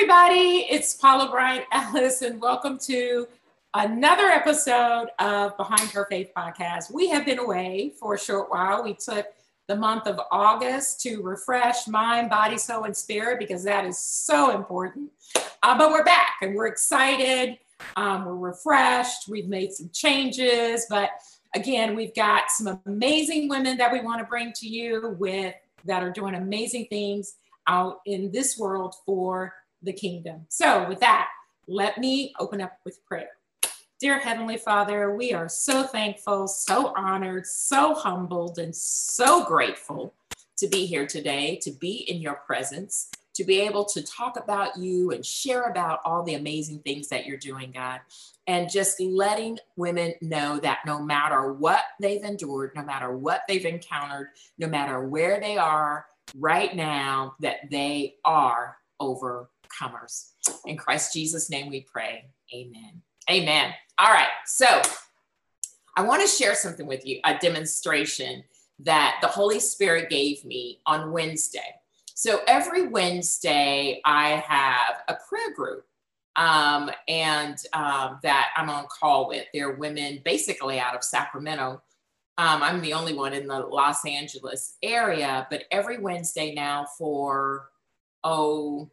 everybody. It's Paula Bryant Ellis, and welcome to another episode of Behind Her Faith podcast. We have been away for a short while. We took the month of August to refresh mind, body, soul, and spirit because that is so important. Uh, but we're back and we're excited. Um, we're refreshed. We've made some changes, but again, we've got some amazing women that we want to bring to you with that are doing amazing things out in this world for the kingdom. So, with that, let me open up with prayer. Dear Heavenly Father, we are so thankful, so honored, so humbled, and so grateful to be here today, to be in your presence, to be able to talk about you and share about all the amazing things that you're doing, God. And just letting women know that no matter what they've endured, no matter what they've encountered, no matter where they are right now, that they are overcomers. In Christ Jesus' name we pray. Amen. Amen. All right. So I want to share something with you a demonstration that the Holy Spirit gave me on Wednesday. So every Wednesday, I have a prayer group um, and um, that I'm on call with. They're women basically out of Sacramento. Um, I'm the only one in the Los Angeles area, but every Wednesday now for, oh,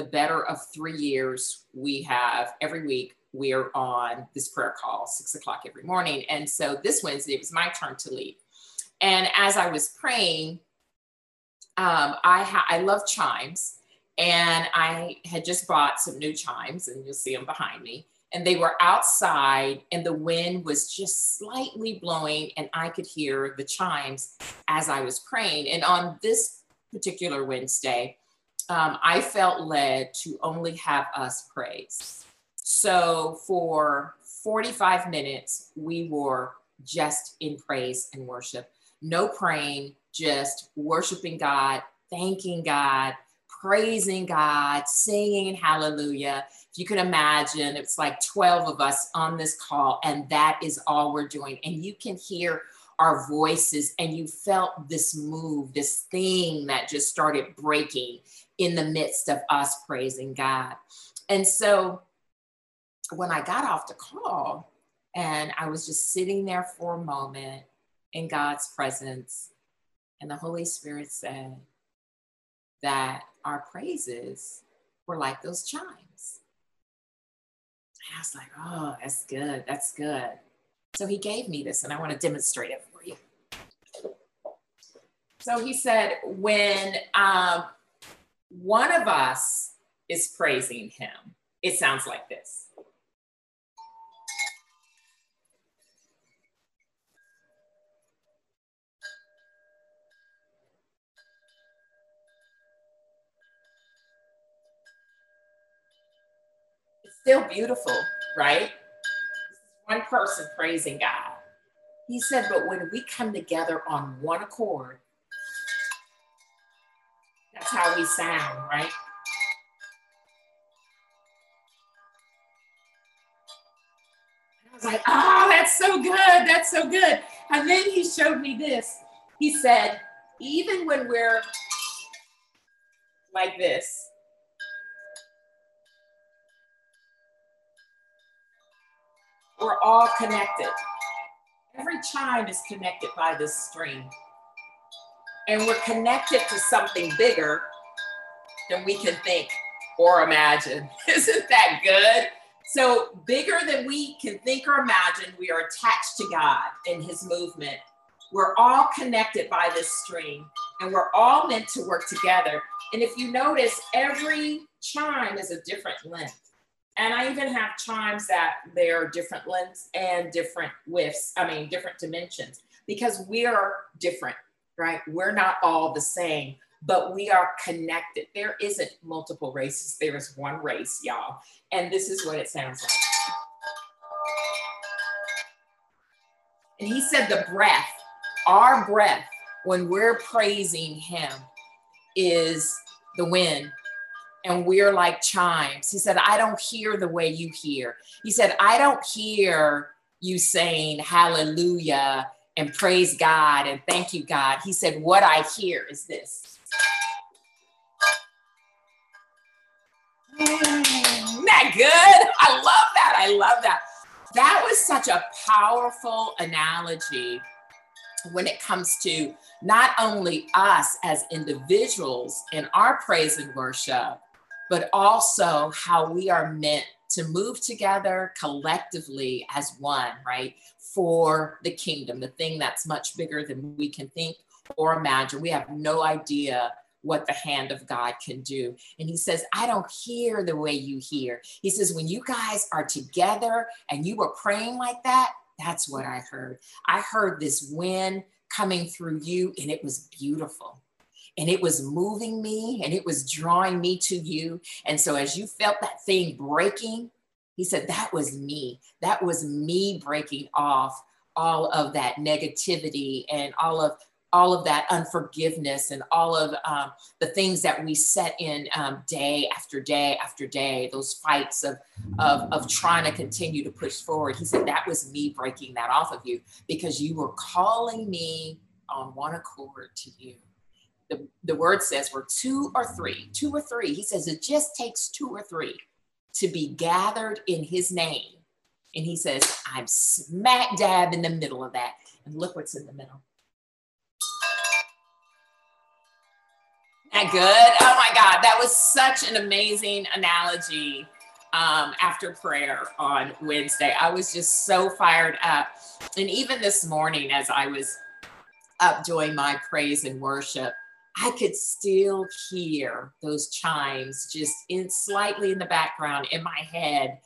the better of three years, we have every week we're on this prayer call, six o'clock every morning. And so this Wednesday, it was my turn to lead. And as I was praying, um, I, ha- I love chimes. And I had just bought some new chimes, and you'll see them behind me. And they were outside, and the wind was just slightly blowing, and I could hear the chimes as I was praying. And on this particular Wednesday, um, I felt led to only have us praise. So for 45 minutes, we were just in praise and worship. No praying, just worshiping God, thanking God, praising God, singing hallelujah. If you can imagine, it's like 12 of us on this call, and that is all we're doing. And you can hear our voices, and you felt this move, this thing that just started breaking in the midst of us praising God. And so when I got off the call and I was just sitting there for a moment in God's presence, and the Holy Spirit said that our praises were like those chimes. And I was like, oh, that's good. That's good. So he gave me this, and I want to demonstrate it for you. So he said, when um, one of us is praising him, it sounds like this. It's still beautiful, right? One person praising God. He said, but when we come together on one accord, how we sound, right? I was like, oh, that's so good. That's so good. And then he showed me this. He said, even when we're like this, we're all connected. Every chime is connected by this string. And we're connected to something bigger than we can think or imagine. Isn't that good? So, bigger than we can think or imagine, we are attached to God and His movement. We're all connected by this string, and we're all meant to work together. And if you notice, every chime is a different length. And I even have chimes that they're different lengths and different widths, I mean, different dimensions, because we are different, right? We're not all the same, but we are connected. There isn't multiple races, there is one race, y'all. And this is what it sounds like. And he said, the breath, our breath, when we're praising him, is the wind and we're like chimes. He said, I don't hear the way you hear. He said, I don't hear you saying hallelujah and praise God and thank you, God. He said, What I hear is this. Mm, that good? I love that. I love that. That was such a powerful analogy when it comes to not only us as individuals in our praise and worship, but also how we are meant to move together collectively as one, right? For the kingdom, the thing that's much bigger than we can think or imagine. We have no idea what the hand of God can do. And he says, I don't hear the way you hear. He says, when you guys are together and you were praying like that, that's what I heard. I heard this wind coming through you, and it was beautiful. And it was moving me and it was drawing me to you. And so, as you felt that thing breaking, he said, That was me. That was me breaking off all of that negativity and all of all of that unforgiveness and all of um, the things that we set in um, day after day after day, those fights of, of, of trying to continue to push forward. He said, That was me breaking that off of you because you were calling me on one accord to you. The, the word says we're two or three, two or three. He says it just takes two or three to be gathered in his name. And he says, I'm smack dab in the middle of that. And look what's in the middle That good? Oh my God, that was such an amazing analogy um, after prayer on Wednesday. I was just so fired up. And even this morning, as I was up doing my praise and worship, I could still hear those chimes just in slightly in the background in my head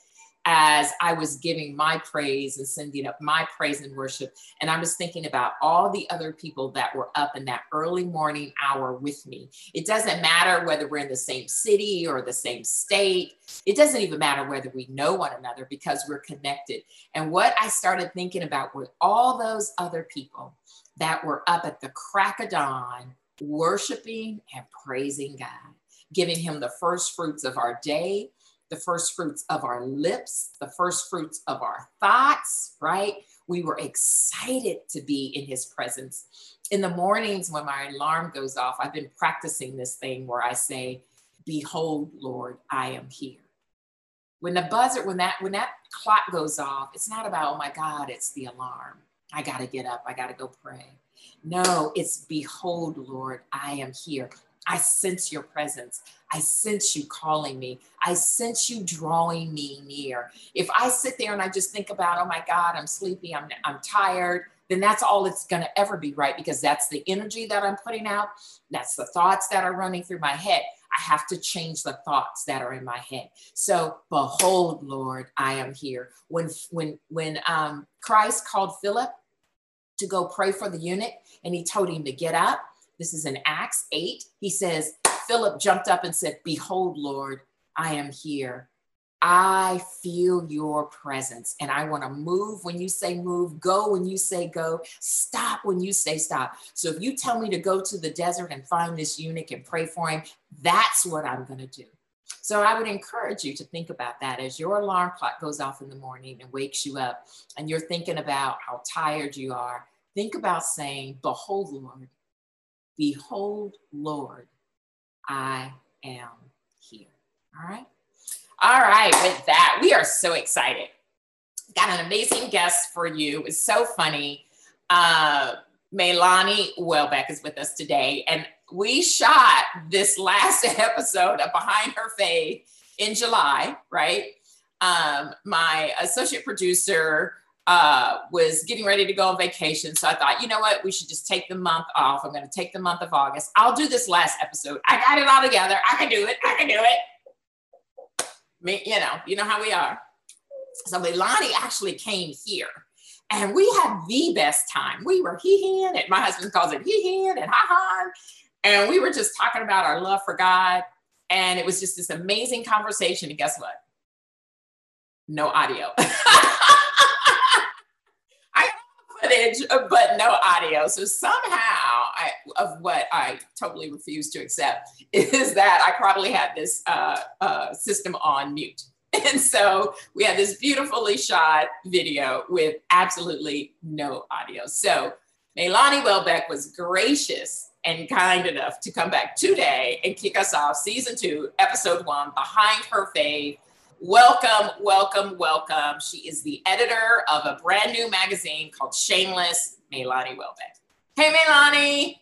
as I was giving my praise and sending up my praise and worship. And I was thinking about all the other people that were up in that early morning hour with me. It doesn't matter whether we're in the same city or the same state, it doesn't even matter whether we know one another because we're connected. And what I started thinking about were all those other people that were up at the crack of dawn, worshiping and praising God, giving Him the first fruits of our day the first fruits of our lips, the first fruits of our thoughts, right? We were excited to be in his presence. In the mornings when my alarm goes off, I've been practicing this thing where I say, Behold, Lord, I am here. When the buzzer, when that when that clock goes off, it's not about, oh my God, it's the alarm. I gotta get up, I gotta go pray. No, it's behold, Lord, I am here. I sense your presence. I sense you calling me. I sense you drawing me near. If I sit there and I just think about, oh my God, I'm sleepy, I'm, I'm tired, then that's all it's going to ever be, right? Because that's the energy that I'm putting out. That's the thoughts that are running through my head. I have to change the thoughts that are in my head. So, behold, Lord, I am here. When when when um, Christ called Philip to go pray for the eunuch, and he told him to get up, this is in Acts 8. He says, Philip jumped up and said, Behold, Lord, I am here. I feel your presence and I want to move when you say move, go when you say go, stop when you say stop. So if you tell me to go to the desert and find this eunuch and pray for him, that's what I'm going to do. So I would encourage you to think about that as your alarm clock goes off in the morning and wakes you up and you're thinking about how tired you are. Think about saying, Behold, Lord, Behold, Lord, I am here. All right. All right. With that, we are so excited. Got an amazing guest for you. It's so funny. Uh, Meilani Welbeck is with us today, and we shot this last episode of Behind Her Faith in July, right? Um, my associate producer, uh, was getting ready to go on vacation. So I thought, you know what? We should just take the month off. I'm going to take the month of August. I'll do this last episode. I got it all together. I can do it. I can do it. Me, you know, you know how we are. So Meilani actually came here and we had the best time. We were he and my husband calls it he and ha ha. And we were just talking about our love for God. And it was just this amazing conversation. And guess what? No audio. I have footage, but no audio. So somehow, I, of what I totally refuse to accept is that I probably had this uh, uh, system on mute. And so we had this beautifully shot video with absolutely no audio. So Meilani Welbeck was gracious and kind enough to come back today and kick us off season two, episode one, Behind Her Faith. Welcome, welcome, welcome. She is the editor of a brand new magazine called Shameless, Meilani Welbeck. Hey, Meilani.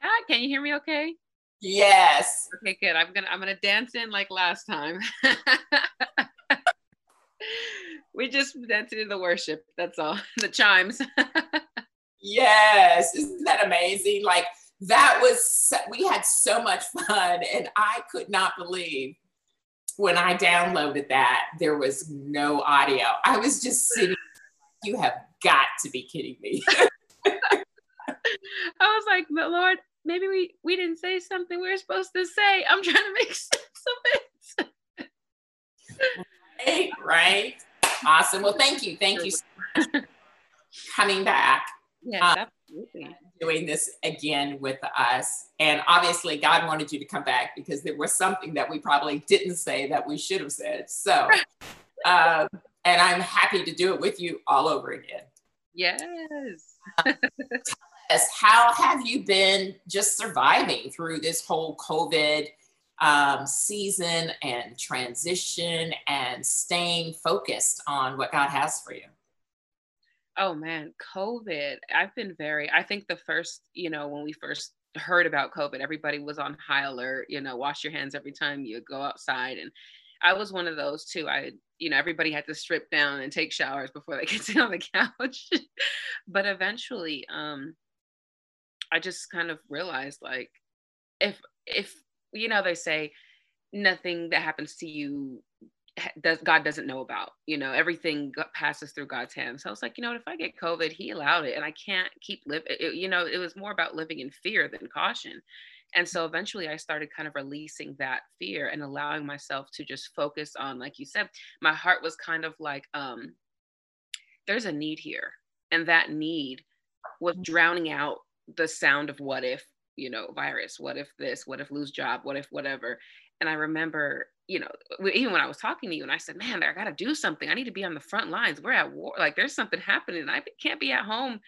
Hi, can you hear me okay? Yes. Okay, good. I'm gonna I'm gonna dance in like last time. we just danced into the worship. That's all. The chimes. yes. Isn't that amazing? Like that was we had so much fun and I could not believe when I downloaded that there was no audio. I was just sitting you have got to be kidding me. I was like, but Lord, maybe we we didn't say something we were supposed to say. I'm trying to make sense of it. right, right. Awesome. Well, thank you. Thank you so much coming back. Yes, um, absolutely. Doing this again with us. And obviously, God wanted you to come back because there was something that we probably didn't say that we should have said. So, um, and I'm happy to do it with you all over again. Yes. us, how have you been just surviving through this whole COVID um, season and transition and staying focused on what God has for you? Oh man, COVID. I've been very, I think the first, you know, when we first heard about COVID, everybody was on high alert, you know, wash your hands every time you go outside. And I was one of those too. I, you know, everybody had to strip down and take showers before they could sit on the couch. but eventually, um, I just kind of realized like if if you know they say nothing that happens to you does God doesn't know about. You know, everything passes through God's hands. So I was like, you know, if I get COVID, He allowed it, and I can't keep living. You know, it was more about living in fear than caution. And so eventually, I started kind of releasing that fear and allowing myself to just focus on, like you said, my heart was kind of like, um, there's a need here, and that need was mm-hmm. drowning out the sound of what if you know virus what if this what if lose job what if whatever and i remember you know even when i was talking to you and i said man i gotta do something. I need to be on the front lines. We're at war. Like there's something happening. I can't be at home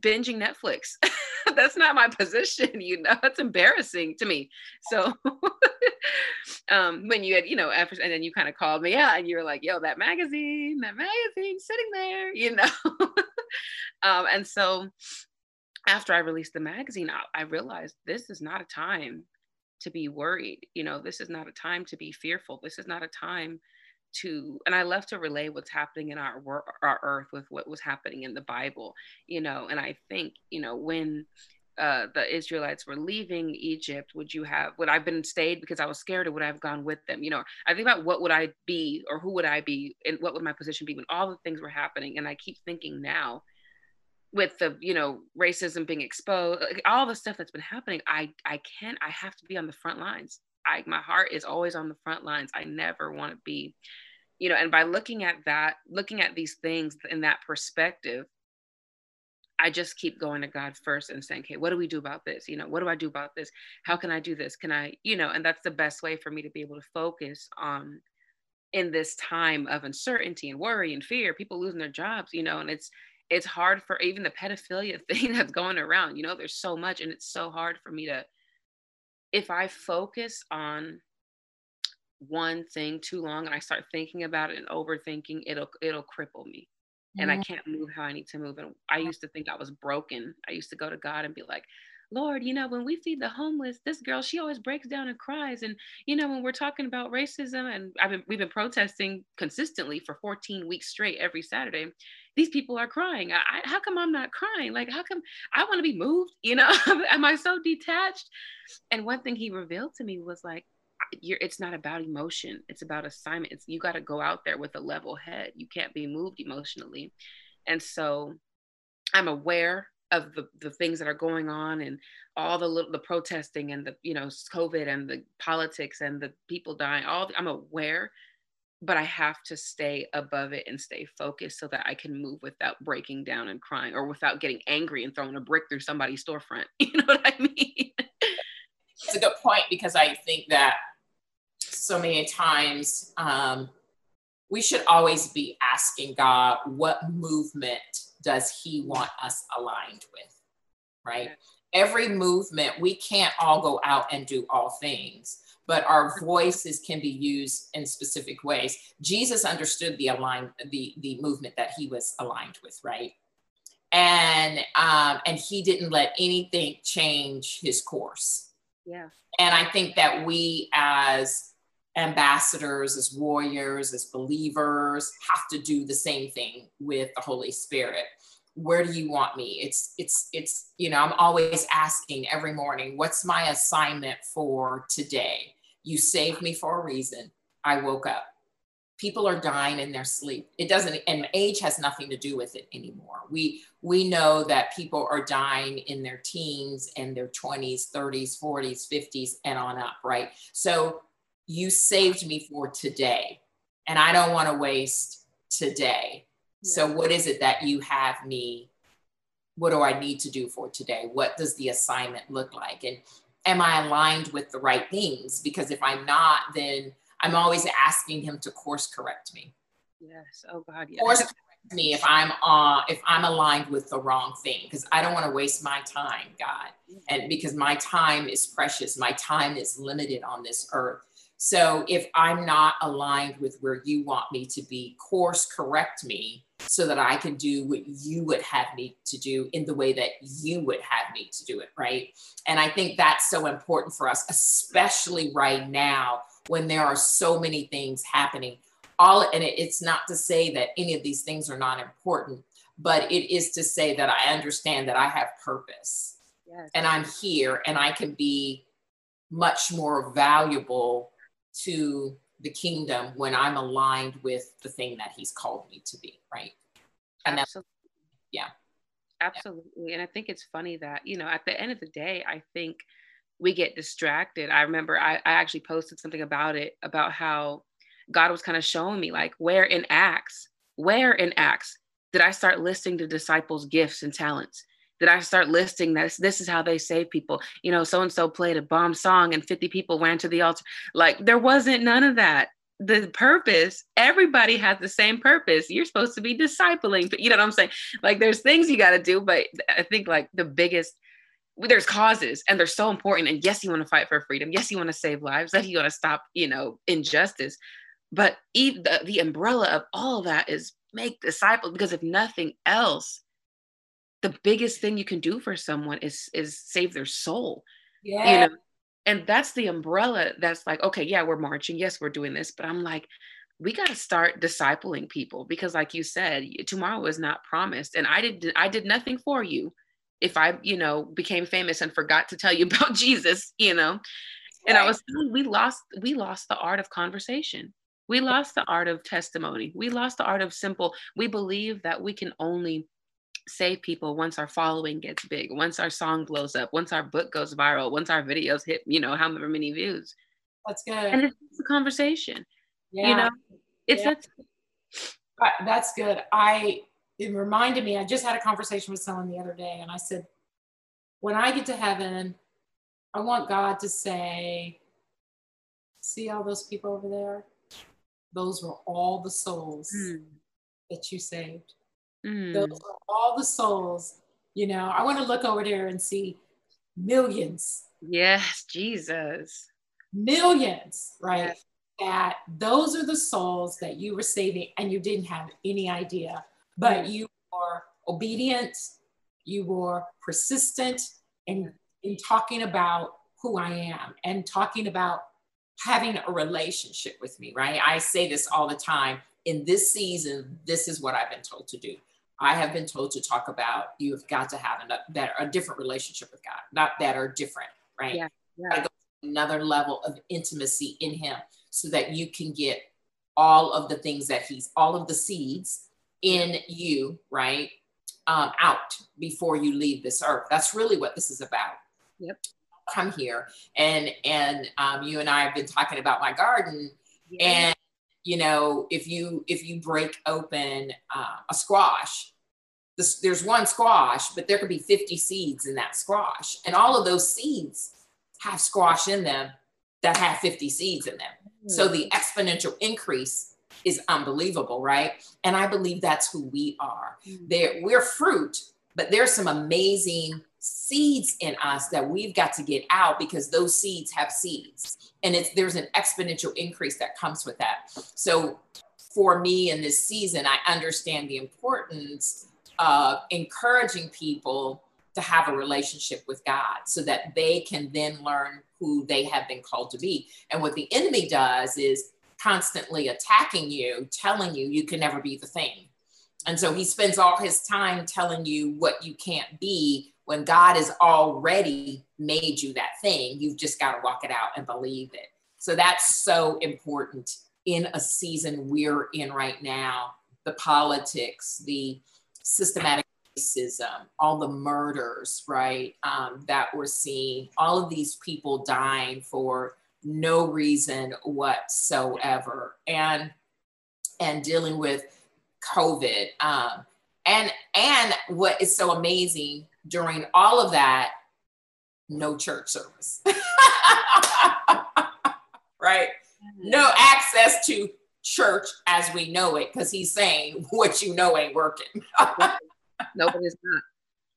binging netflix. That's not my position you know? It's embarrassing to me. So um when you had you know after and then you kind of called me out and you were like yo that magazine that magazine sitting there you know? Um and so after I released the magazine, I, I realized this is not a time to be worried. You know, this is not a time to be fearful. This is not a time to and i love to relay what's happening in our our earth with what was happening in the bible you know and i think you know when uh, the Israelites were leaving Egypt, would you have, would I have been stayed because I was scared or would I have gone with them? You know, I think about what would I be or who would I be and what would my position be when all the things were happening. And I keep thinking now, with the you know racism being exposed like all the stuff that's been happening i i can't i have to be on the front lines. I my heart is always on the front lines. I never want to be you know and by looking at that looking at these things in that perspective i just keep going to god first and saying okay what do we do about this? You know what do i do about this? How can i do this? Can i you know and that's the best way for me to be able to focus on in this time of uncertainty and worry and fear people losing their jobs you know and it's it's hard for even the pedophilia thing that's going around you know there's so much and it's so hard for me to if i focus on one thing too long and i start thinking about it and overthinking it'll it'll cripple me and i can't move how i need to move and i used to think i was broken. I used to go to god and be like Lord, you know, when we feed the homeless, this girl, she always breaks down and cries. And, you know, when we're talking about racism and I've been, we've been protesting consistently for 14 weeks straight every Saturday, these people are crying. I, how come I'm not crying? Like, how come I want to be moved? You know, am I so detached? And one thing he revealed to me was like, you're, it's not about emotion. It's about assignment. It's, you got to go out there with a level head. You can't be moved emotionally. And so I'm aware of the, the things that are going on and all the little, the protesting and the you know covid and the politics and the people dying all i'm aware but i have to stay above it and stay focused so that i can move without breaking down and crying or without getting angry and throwing a brick through somebody's storefront. You know what i mean? It's a good point because i think that so many times um, we should always be asking god what movement does he want us aligned with? Right? Every movement, we can't all go out and do all things, but our voices can be used in specific ways. Jesus understood the align the the movement that he was aligned with, right? And um, and he didn't let anything change his course. Yeah. And I think that we as ambassadors, as warriors, as believers, have to do the same thing with the Holy Spirit. Where do you want me? It's it's it's you know, I'm always asking every morning, what's my assignment for today? You saved me for a reason. I woke up. People are dying in their sleep. It doesn't and age has nothing to do with it anymore. We we know that people are dying in their teens and their 20s, 30s, 40s, 50s and on up, right? So you saved me for today and I don't want to waste today. Yeah. So, what is it that you have me? What do I need to do for today? What does the assignment look like? And am I aligned with the right things? Because if I'm not, then I'm always asking Him to course correct me. Yes. Oh God. Yes. Course correct me if I'm uh if I'm aligned with the wrong thing because I don't want to waste my time, God. And because my time is precious, my time is limited on this earth. So if I'm not aligned with where you want me to be, course correct me so that I can do what you would have me to do in the way that you would have me to do it, right? And I think that's so important for us, especially right now when there are so many things happening. All and it's not to say that any of these things are not important, but it is to say that I understand that I have purpose. Yes. And I'm here and I can be much more valuable to the kingdom when I'm aligned with the thing that he's called me to be, right? And Absolutely. yeah. Absolutely. Yeah. And I think it's funny that, you know, at the end of the day, I think we get distracted. I remember I, I actually posted something about it, about how God was kind of showing me like where in Acts, where in Acts did I start listing the disciples' gifts and talents? Did I start listing this? This is how they save people. You know, so and so played a bomb song and 50 people went to the altar. Like there wasn't none of that. The purpose, everybody has the same purpose. You're supposed to be discipling, but you know what I'm saying? Like there's things you got to do, but I think like the biggest there's causes and they're so important. And yes, you want to fight for freedom. Yes, you want to save lives. Yes, you want to stop, you know, injustice. But the, the umbrella of all that is make disciples because if nothing else, the biggest thing you can do for someone is is save their soul yeah. you know? And that's the umbrella that's like okay yeah we're marching. Yes we're doing this. But i'm like we got to start discipling people because like you said tomorrow is not promised. And i did i did nothing for you if i you know became famous and forgot to tell you about jesus you know? And i was oh, we lost we lost the art of conversation. We lost the art of testimony. We lost the art of simple we believe that we can only save people once our following gets big, once our song blows up, once our book goes viral, once our videos hit, you know, however many views. That's good. And it's a conversation. Yeah. You know, it's yeah. that's that's good. I it reminded me, I just had a conversation with someone the other day, and I said, when I get to heaven, I want God to say, see all those people over there? Those were all the souls mm. that you saved. Mm. Those are all the souls. You know, I want to look over there and see millions. Yes, Jesus. Millions, right? Yes. That those are the souls that you were saving and you didn't have any idea, but you were obedient, you were persistent in, in talking about who I am and talking about having a relationship with me, right? I say this all the time. In this season, this is what I've been told to do. I have been told to talk about you've got to have a better, a different relationship with God, not better, different, right? Yeah. yeah. Another level of intimacy in Him so that you can get all of the things that He's, all of the seeds in you, right? Um, out before you leave this earth. That's really what this is about. Yep. Come here and and um, you and I have been talking about my garden, yeah. and you know if you if you break open uh, a squash this, there's one squash, but there could be 50 seeds in that squash. And all of those seeds have squash in them that have 50 seeds in them. Mm. So the exponential increase is unbelievable, right? And I believe that's who we are. There, we're fruit, but there's some amazing seeds in us that we've got to get out because those seeds have seeds and it's there's an exponential increase that comes with that so for me in this season i understand the importance of encouraging people to have a relationship with god so that they can then learn who they have been called to be. And what the enemy does is constantly attacking you telling you you can never be the thing. And so he spends all his time telling you what you can't be when God has already made you that thing, you've just got to walk it out and believe it. So that's so important in a season we're in right now. The politics, the systematic racism, all the murders, right, um, that we're seeing, all of these people dying for no reason whatsoever, and and dealing with COVID. Um, and and what is so amazing during all of that, no church service. right? No access to church as we know it, because he's saying what you know ain't working. no, it is not.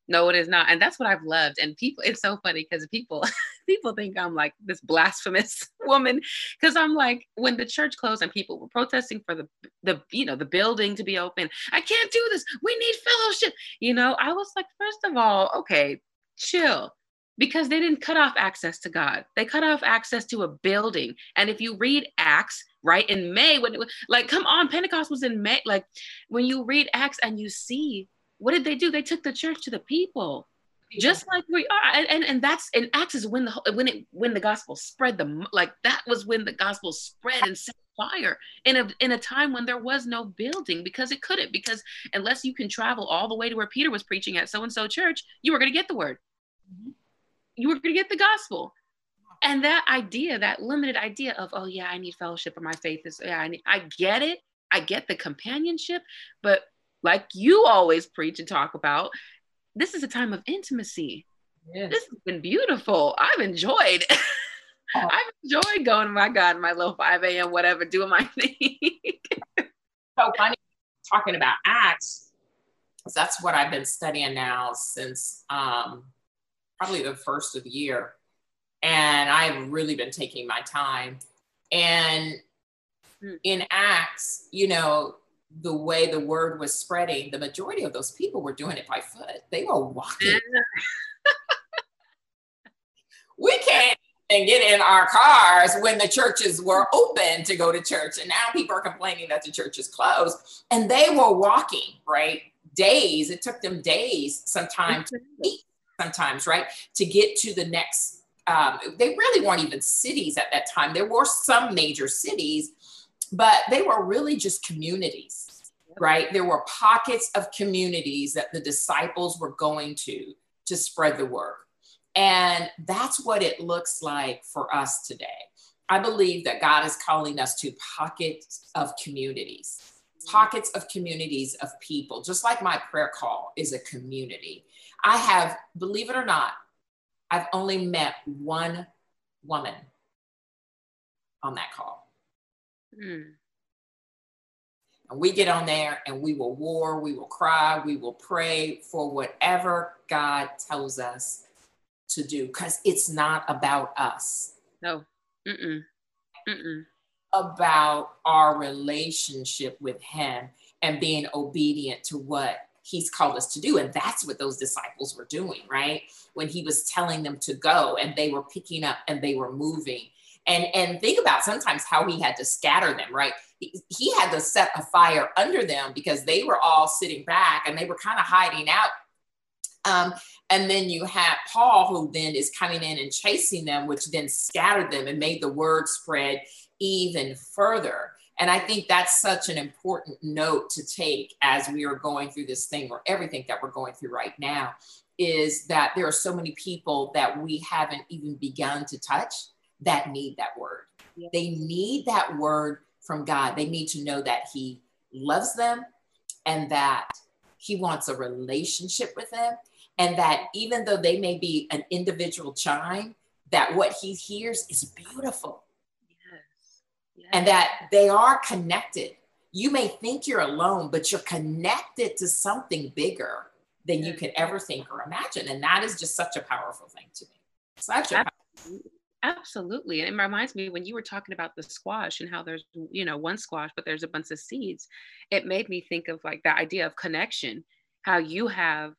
No, it is not. And that's what I've loved. And people, it's so funny because people, people think I'm like this blasphemous woman. Cause I'm like, when the church closed and people were protesting for the, the, you know, the building to be open, I can't do this. We need fellowship. You know, I was like, first of all, okay, chill. Because they didn't cut off access to God. They cut off access to a building. And if you read Acts, right, in May, when it was like, come on, Pentecost was in May. Like when you read Acts and you see what did they do? They took the church to the people, just like we are. And, and, and that's and Acts is when the when it when the gospel spread the like that was when the gospel spread and set fire in a in a time when there was no building because it couldn't because unless you can travel all the way to where Peter was preaching at so and so church, you were going to get the word. Mm-hmm. You were going to get the gospel. And that idea, that limited idea of, oh yeah, I need fellowship or my faith is, yeah, I need, I get it. I get the companionship, but like you always preach and talk about, this is a time of intimacy. Yes. This has been beautiful. I've enjoyed. Oh. I've enjoyed going, my God, my little 5 a.m., whatever, doing my thing. so funny talking about acts. That's what I've been studying now since um, probably the first of the year. And I've really been taking my time. And hmm. in Acts, you know, the way the word was spreading, the majority of those people were doing it by foot. They were walking. we can't even get in our cars when the churches were open to go to church. And now people are complaining that the church is closed. And they were walking, right? Days. It took them days sometimes sometimes, right? To get to the next. Um, they really weren't even cities at that time. There were some major cities, but they were really just communities, right? There were pockets of communities that the disciples were going to to spread the word. And that's what it looks like for us today. I believe that God is calling us to pockets of communities, pockets of communities of people, just like my prayer call is a community. I have, believe it or not, I've only met one woman on that call. Mm. And we get on there and we will war, we will cry, we will pray for whatever God tells us to do because it's not about us. No. Mm-mm. Mm-mm. About our relationship with Him and being obedient to what He's called us to do. And that's what those disciples were doing, right? When He was telling them to go and they were picking up and they were moving and and think about sometimes how he had to scatter them right he, he had to set a fire under them because they were all sitting back and they were kind of hiding out um, and then you have paul who then is coming in and chasing them which then scattered them and made the word spread even further and i think that's such an important note to take as we are going through this thing or everything that we're going through right now is that there are so many people that we haven't even begun to touch that need that word. Yeah. They need that word from God. They need to know that He loves them and that He wants a relationship with them. And that even though they may be an individual chime, that what He hears is beautiful. Yes. And that they are connected you may think you're alone, but you're connected to something bigger than you could ever think or imagine. And that is just such a powerful thing to me. Such a Absolutely. Absolutely. And it reminds me when you were talking about the squash and how there's, you know, one squash, but there's a bunch of seeds. It made me think of like the idea of connection, how you have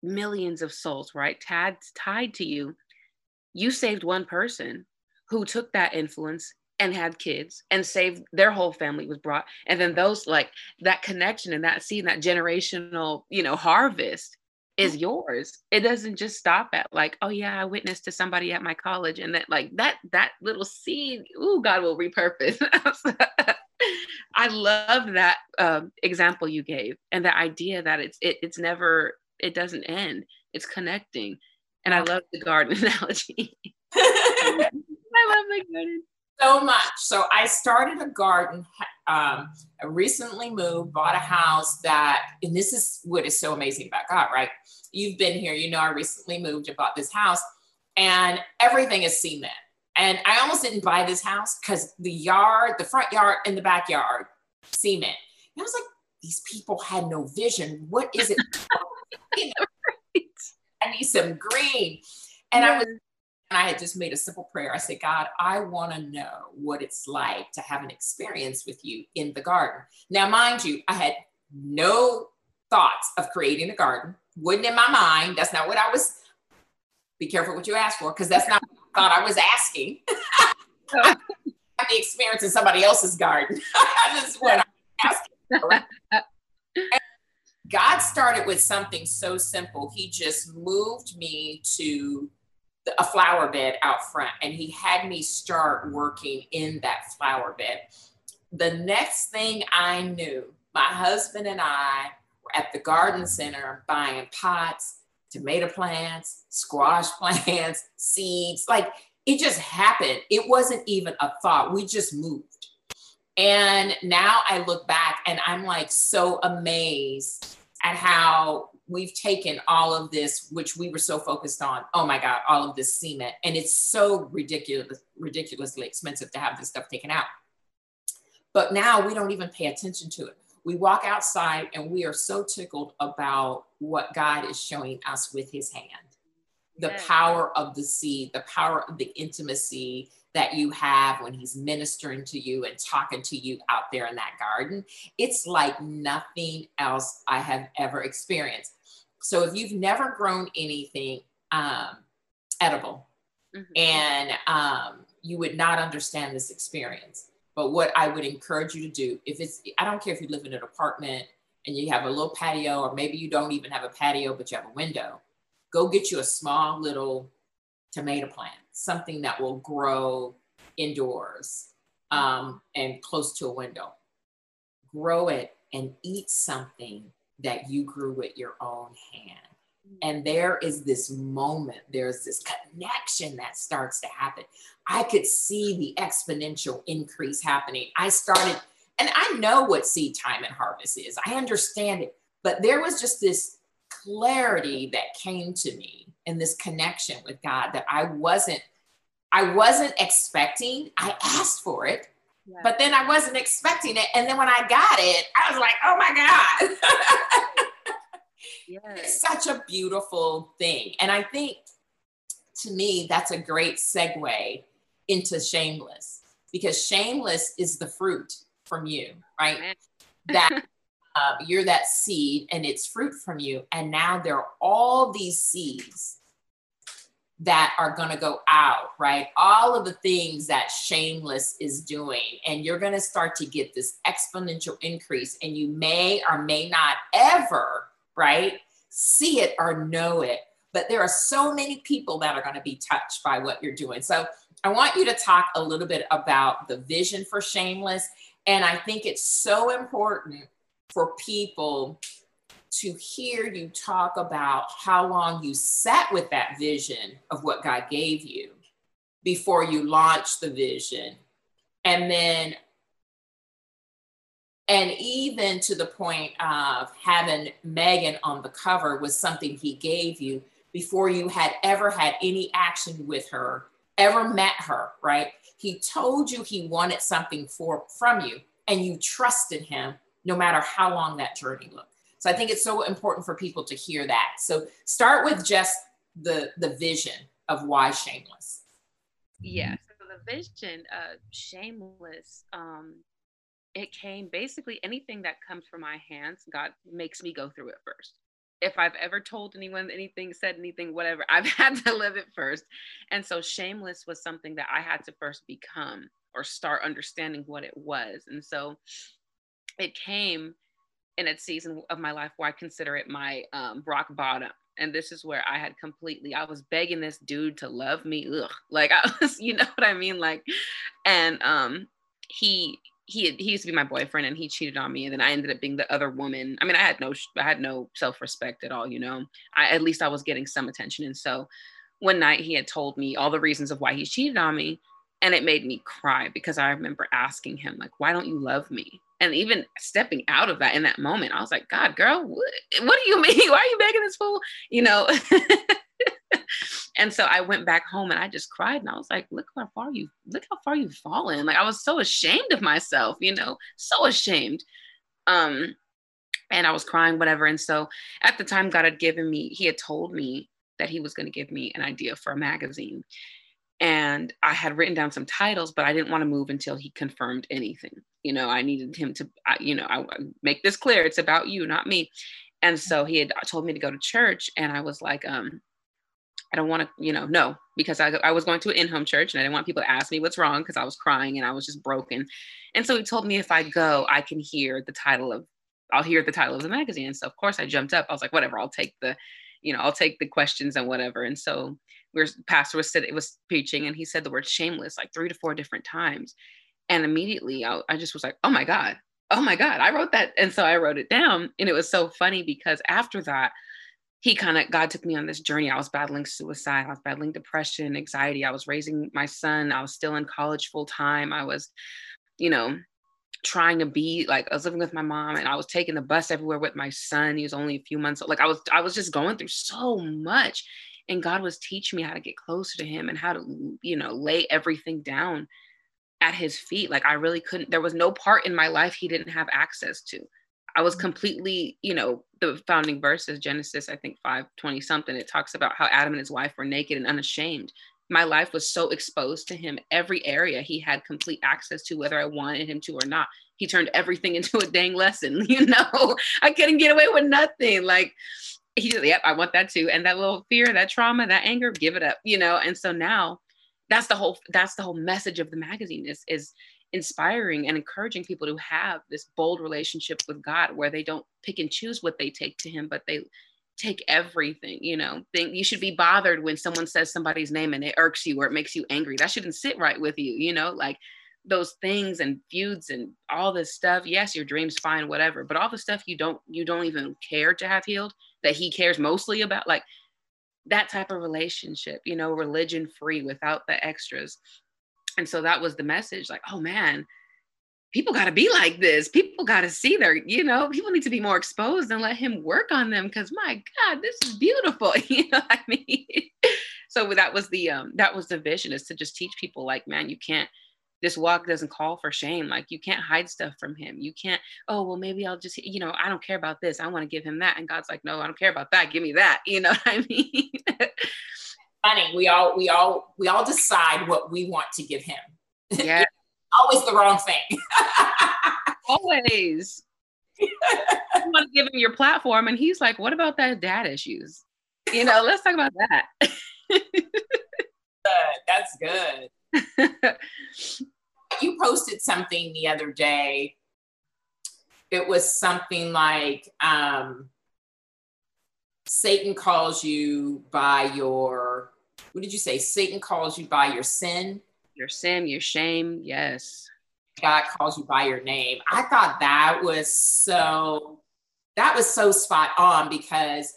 millions of souls, right? Tied, tied to you. You saved one person who took that influence and had kids and saved their whole family was brought. And then those like that connection and that seed, that generational, you know, harvest is yours. It doesn't just stop at like, oh yeah, I witnessed to somebody at my college and that like that that little seed, ooh, God will repurpose. I love that um, example you gave and the idea that it's it, it's never it doesn't end. It's connecting. And I love the garden analogy. I love the garden so much. So I started a garden. Um, I recently moved, bought a house that, and this is what is so amazing about God, right? You've been here, you know, I recently moved and bought this house, and everything is cement. And I almost didn't buy this house because the yard, the front yard, and the backyard, cement. And I was like, these people had no vision. What is it? I need some green. And I was and I had just made a simple prayer. I said, God, I want to know what it's like to have an experience with you in the garden. Now, mind you, I had no thoughts of creating a garden, wouldn't in my mind. That's not what I was. Be careful what you ask for, because that's not what I thought I was asking. I have the experience in somebody else's garden. that's what I'm asking for. God started with something so simple. He just moved me to a flower bed out front and he had me start working in that flower bed. The next thing I knew, my husband and I were at the garden center buying pots, tomato plants, squash plants, seeds. Like it just happened. It wasn't even a thought. We just moved. And now I look back and I'm like so amazed at how we've taken all of this, which we were so focused on. Oh my God, all of this cement, and it's so ridiculous, ridiculously expensive to have this stuff taken out. But now we don't even pay attention to it. We walk outside and we are so tickled about what God is showing us with His hand, the power of the seed, the power of the intimacy, that you have when he's ministering to you and talking to you out there in that garden. It's like nothing else I have ever experienced. So if you've never grown anything um, edible, mm-hmm. and um, you would not understand this experience. But what I would encourage you to do, if it's, I don't care if you live in an apartment and you have a little patio, or maybe you don't even have a patio, but you have a window, go get you a small little tomato plant, something that will grow indoors um, and close to a window. Grow it and eat something that you grew with your own hand. And there is this moment, there's this connection that starts to happen. I could see the exponential increase happening. I started, and I know what seed time and harvest is, I understand it, but there was just this clarity that came to me and this connection with God that I wasn't I wasn't expecting. I asked for it, yeah. but then I wasn't expecting it. And then when I got it, I was like, oh my God. yes. It's such a beautiful thing. And I think to me, that's a great segue into shameless because shameless is the fruit from you, right? that you're that seed and it's fruit from you. And now there are all these seeds that are going to go out, right? All of the things that Shameless is doing. And you're going to start to get this exponential increase. And you may or may not ever, right, see it or know it. But there are so many people that are going to be touched by what you're doing. So I want you to talk a little bit about the vision for Shameless. And I think it's so important for people to hear you talk about how long you sat with that vision of what God gave you before you launched the vision. And then, and even to the point of having Megan on the cover was something he gave you before you had ever had any action with her, ever met her, right? He told you he wanted something for from you and you trusted him no matter how long that journey looked. So I think it's so important for people to hear that. So start with just the the vision of why shameless. Yeah. So the vision, of shameless, um, it came basically anything that comes from my hands, God makes me go through it first. If I've ever told anyone anything, said anything, whatever, I've had to live it first. And so shameless was something that I had to first become or start understanding what it was. And so it came in a season of my life where I consider it my um, rock bottom. And this is where I had completely, I was begging this dude to love me. Ugh. Like I was, you know what I mean? Like, and um, he he he used to be my boyfriend and he cheated on me and then I ended up being the other woman. I mean, I had no I had no self-respect at all, you know. I at least I was getting some attention and so one night he had told me all the reasons of why he cheated on me and it made me cry because I remember asking him like, "Why don't you love me?" And even stepping out of that in that moment, I was like, "God, girl, what, what do you mean? Why are you begging this fool?" You know. and so I went back home and I just cried and I was like, look how far you look how far you've fallen. Like I was so ashamed of myself, you know, so ashamed. Um, and I was crying, whatever. And so at the time, God had given me, He had told me that He was going to give me an idea for a magazine. And I had written down some titles, but I didn't want to move until he confirmed anything. You know, I needed him to, I, you know, I make this clear. It's about you, not me. And so he had told me to go to church, and I was like, um, I don't want to, you know, no, because I, I was going to an in-home church and I didn't want people to ask me what's wrong because I was crying and I was just broken. And so he told me if I go, I can hear the title of, I'll hear the title of the magazine. So of course I jumped up. I was like, whatever, I'll take the, you know, I'll take the questions and whatever. And so we are pastor was sitting, was preaching and he said the word shameless like three to four different times. And immediately I, I just was like, oh my God, oh my God, I wrote that. And so I wrote it down. And it was so funny because after that, he kind of god took me on this journey i was battling suicide i was battling depression anxiety i was raising my son i was still in college full time i was you know trying to be like i was living with my mom and i was taking the bus everywhere with my son he was only a few months old like i was i was just going through so much and god was teaching me how to get closer to him and how to you know lay everything down at his feet like i really couldn't there was no part in my life he didn't have access to I was mm-hmm. completely, you know, the founding verses, Genesis, I think 520 something, it talks about how Adam and his wife were naked and unashamed. My life was so exposed to him, every area he had complete access to, whether I wanted him to or not. He turned everything into a dang lesson, you know. I couldn't get away with nothing. Like he said, Yep, I want that too. And that little fear, that trauma, that anger, give it up, you know. And so now that's the whole that's the whole message of the magazine is is inspiring and encouraging people to have this bold relationship with God where they don't pick and choose what they take to him, but they take everything, you know. Think you should be bothered when someone says somebody's name and it irks you or it makes you angry. That shouldn't sit right with you, you know, like those things and feuds and all this stuff. Yes, your dreams fine, whatever, but all the stuff you don't you don't even care to have healed that he cares mostly about, like that type of relationship, you know, religion free without the extras. And so that was the message like oh man people got to be like this. People got to see their you know people need to be more exposed and let him work on them because my god this is beautiful you know i mean? So that was the um that was the vision is to just teach people like man you can't this walk doesn't call for shame like you can't hide stuff from him you can't oh well maybe i'll just you know i don't care about this i want to give him that and god's like no i don't care about that give me that you know what i mean funny. We all we all we all decide what we want to give him. Yeah. always the wrong thing. always. you want to give him your platform, and he's like, "What about that dad issues? You know, let's talk about that." good. That's good. you posted something the other day. It was something like um, Satan calls you by your what did you say? Satan calls you by your sin. Your sin, your shame. Yes. God calls you by your name. I thought that was so, that was so spot on because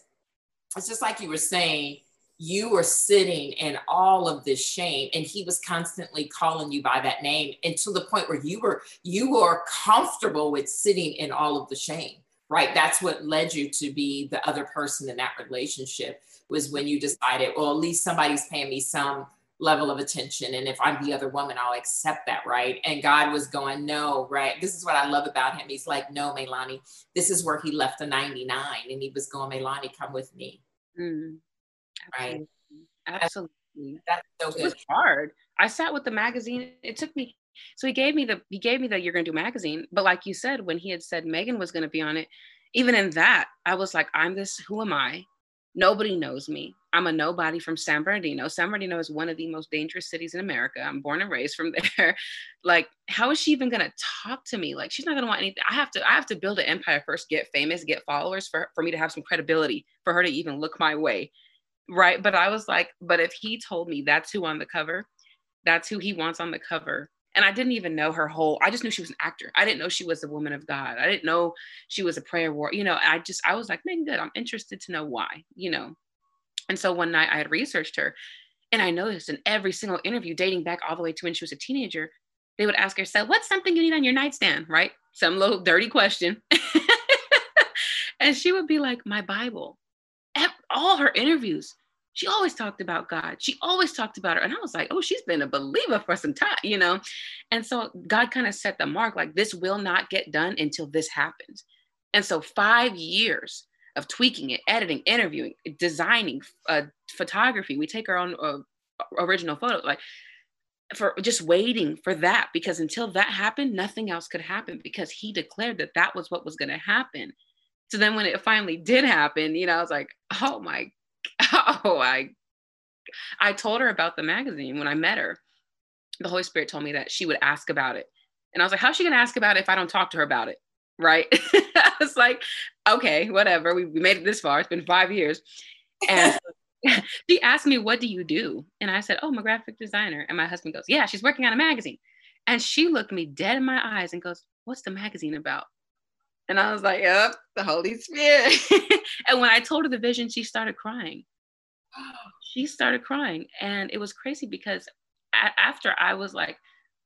it's just like you were saying, you were sitting in all of this shame and he was constantly calling you by that name and to the point where you were you were comfortable with sitting in all of the shame right that's what led you to be the other person in that relationship was when you decided, well, at least somebody's paying me some level of attention. And if I'm the other woman, I'll accept that, right? And God was going, no, right? This is what I love about him. He's like, no, Meilani, this is where he left the 99. And he was going, Meilani, come with me. Mm, right. Absolutely. That's so good. It was hard. I sat with the magazine. It took me, so he gave me the, he gave me the, you're going to do magazine. But like you said, when he had said Meagan was going to be on it, even in that, I was like, I'm this, who am I? Nobody knows me. I'm a nobody from San Bernardino. San Bernardino is one of the most dangerous cities in America. I'm born and raised from there. like, how is she even gonna talk to me? Like, she's not gonna want anything. I have to, I have to build an empire first, get famous, get followers for, for me to have some credibility, for her to even look my way. Right. But I was like, but if he told me that's who on the cover, that's who he wants on the cover, and I didn't even know her whole. I just knew she was an actor. I didn't know she was a woman of God. I didn't know she was a prayer warrior. You know, I just I was like, man, good. I'm interested to know why. You know, and so one night I had researched her, and I noticed in every single interview, dating back all the way to when she was a teenager, they would ask her, "So, what's something you need on your nightstand?" Right? Some little dirty question, and she would be like, "My Bible." All her interviews, she always talked about God. She always talked about her. And I was like, oh, she's been a believer for some time, you know? And so God kind of set the mark like, this will not get done until this happens. And so, five years of tweaking it, editing, interviewing, designing, uh, photography. We take our own uh, original photo, like for just waiting for that, because until that happened, nothing else could happen because he declared that that was what was going to happen. So then when it finally did happen, you know, I was like, oh my oh, I I told her about the magazine when I met her. The Holy Spirit told me that she would ask about it. And I was like, how's she gonna ask about it if I don't talk to her about it? Right. I was like, okay, whatever. We, we made it this far. It's been five years. And she asked me, what do you do? And I said, oh, I'm a graphic designer. And my husband goes, yeah, she's working on a magazine. And she looked me dead in my eyes and goes, what's the magazine about? And I was like, yep, the Holy Spirit. and when I told her the vision, she started crying. She started crying. And it was crazy because a- after I was like,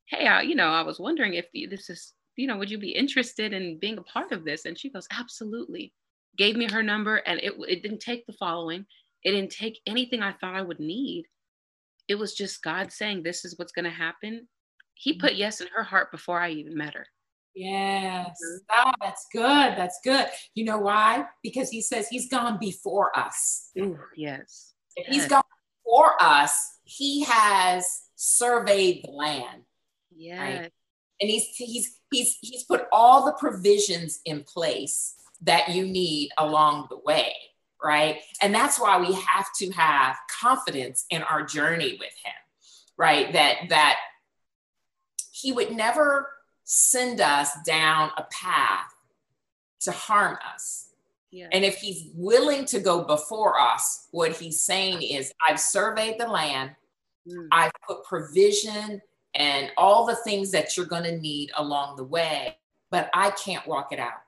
hey, I, you know, I was wondering if this is, you know, would you be interested in being a part of this? And she goes, absolutely. Gave me her number and it, it didn't take the following. It didn't take anything I thought I would need. It was just God saying, this is what's going to happen. He mm-hmm. put yes in her heart before I even met her. Yes. Oh, that's good. That's good. You know why? Because he says he's gone before us. Ooh, yes. If he's gone before us, he has surveyed the land. Yeah. Right? And he's he's he's he's put all the provisions in place that you need along the way, right? And that's why we have to have confidence in our journey with him, right? That that he would never send us down a path to harm us. Yeah. And if he's willing to go before us, what he's saying is, I've surveyed the land, mm. I've put provision and all the things that you're going to need along the way, but I can't walk it out.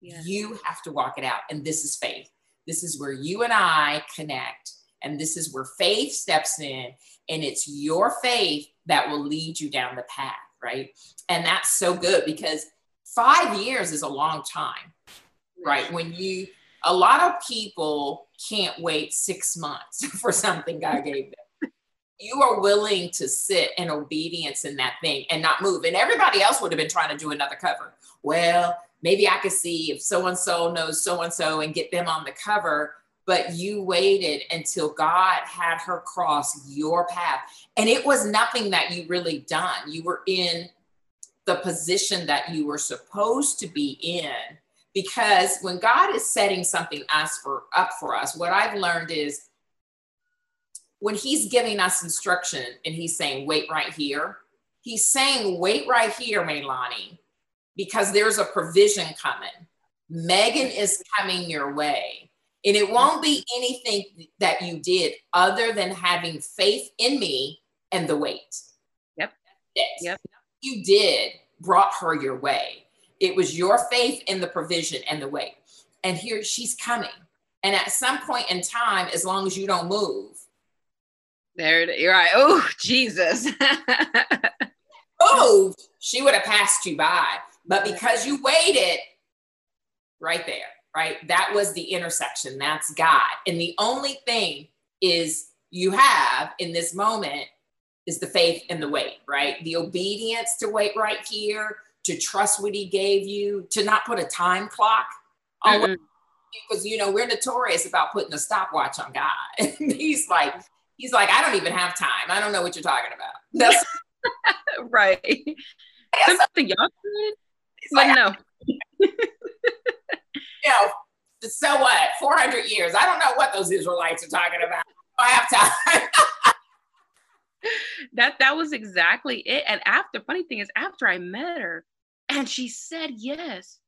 Yeah. You have to walk it out. And this is faith. This is where you and I connect. And this is where faith steps in. And it's your faith that will lead you down the path right? And that's so good because five years is a long time, right? When you, a lot of people can't wait six months for something God gave them. You are willing to sit in obedience in that thing and not move. And everybody else would have been trying to do another cover. Well, maybe I could see if so and so knows so and so and get them on the cover but you waited until God had her cross your path. And it was nothing that you really done. You were in the position that you were supposed to be in. Because when God is setting something us for up for us, what I've learned is when he's giving us instruction and he's saying, wait right here, he's saying, wait right here, Meilani, because there's a provision coming. Meagan is coming your way. And it won't be anything that you did other than having faith in me and the wait. Yep. Yep. You did brought her your way. It was your faith in the provision and the wait. And here she's coming. And at some point in time, as long as you don't move, there it is. You're right. Oh, Jesus. Oh, she would have passed you by. But because you waited right there, right? That was the intersection. That's God. And the only thing is you have in this moment is the faith and the wait, right? The obedience to wait right here, to trust what he gave you, to not put a time clock on mm-hmm. because you know we're notorious about putting a stopwatch on God. he's like, he's like, I don't even have time. I don't know what you're talking about. That's right. Something y'all but like, no. You know, so what? 400 years. I don't know what those Israelites are talking about. I have time. that that was exactly it. And after, funny thing is, after I met her, and she said yes,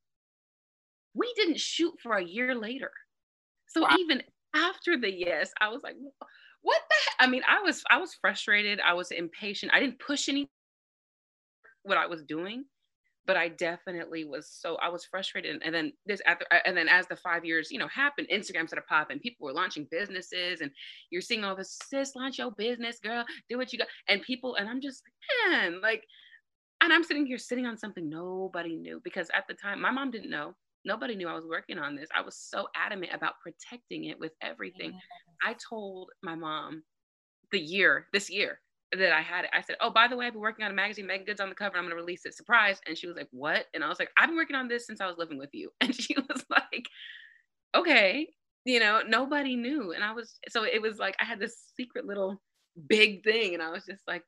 we didn't shoot for a year later. So wow. even after the yes, I was like, what the heck? I mean, I was I was frustrated. I was impatient. I didn't push any what I was doing but I definitely was so I was frustrated. And, then this after and then as the five years, you know, happened, Instagram started popping, people were launching businesses, and you're seeing all this, sis, launch your business, girl, do what you got. And people, and I'm just man, like, and I'm sitting here sitting on something nobody knew because at the time my mom didn't know. Nobody knew I was working on this. I was so adamant about protecting it with everything. I told my mom the year, this year, that I had it. I said, Oh, by the way, I've been working on a magazine, Meagan Good's on the cover. I'm going to release it. Surprise. And she was like, What? And I was like, I've been working on this since I was living with you. And she was like, Okay. You know, nobody knew. And I was, so it was like, I had this secret little big thing. And I was just like,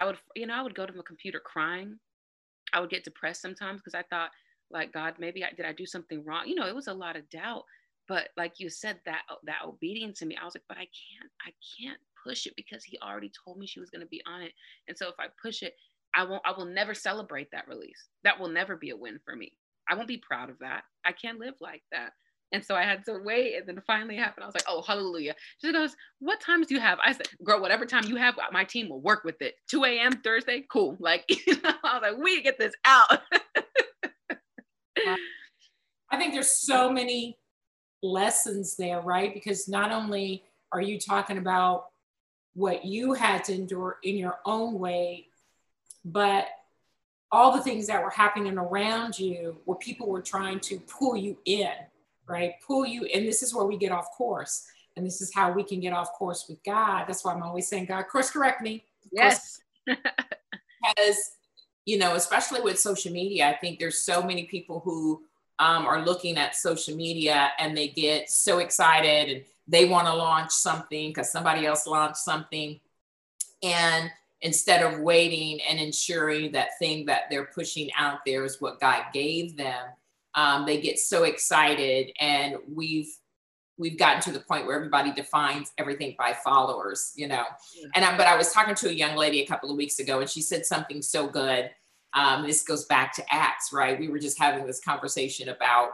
I would, you know, I would go to my computer crying. I would get depressed sometimes because I thought, like, God, maybe I did I do something wrong? You know, it was a lot of doubt. But like you said, that that obedience to me, I was like, but I can't, I can't push it because he already told me she was going to be on it. And so if I push it, I won't I will never celebrate that release. That will never be a win for me. I won't be proud of that. I can't live like that. And so I had to wait. And then finally happened. I was like, oh, hallelujah. She goes, What times do you have? I said, Girl, whatever time you have, my team will work with it. 2 a.m. Thursday, cool. Like, you know, I was like, We get this out. I think there's so many lessons there, right? Because not only are you talking about what you had to endure in your own way, but all the things that were happening around you where people were trying to pull you in, right? Pull you, and this is where we get off course. And this is how we can get off course with God. That's why I'm always saying, God, course correct me. Yes. because, you know, especially with social media, I think there's so many people who um, are looking at social media and they get so excited and they want to launch something because somebody else launched something. And instead of waiting and ensuring that thing that they're pushing out there is what God gave them, um, they get so excited. And we've we've gotten to the point where everybody defines everything by followers, you know. Yeah. And I, but I was talking to a young lady a couple of weeks ago, and she said something so good. Um, this goes back to Acts, right? We were just having this conversation about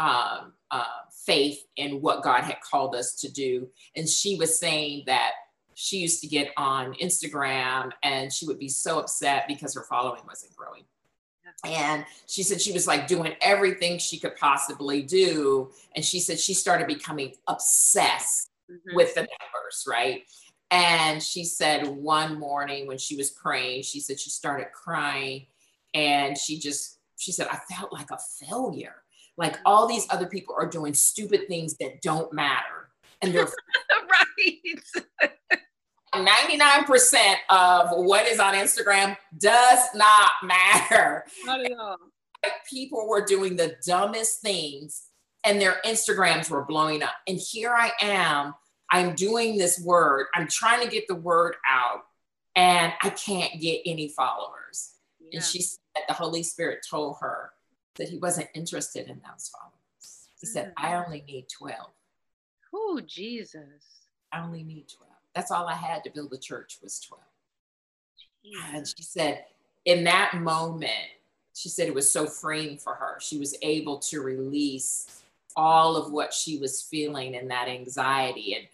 um, uh, faith in what God had called us to do. And she was saying that she used to get on Instagram and she would be so upset because her following wasn't growing. And she said she was like doing everything she could possibly do. And she said she started becoming obsessed mm-hmm. with the numbers, right? And she said one morning when she was praying, she said she started crying and she just, she said, I felt like a failure. Like all these other people are doing stupid things that don't matter. And they're right. 99% of what is on Instagram does not matter. Not at all. Like people were doing the dumbest things and their Instagrams were blowing up. And here I am, I'm doing this word, I'm trying to get the word out, and I can't get any followers. Yeah. And she said the Holy Spirit told her, that he wasn't interested in those followers. He said, I mm. only need 12. Oh, Jesus. I only need 12. That's all I had to build the church was 12. Jesus. And she said, in that moment, she said it was so freeing for her. She was able to release all of what she was feeling and that anxiety and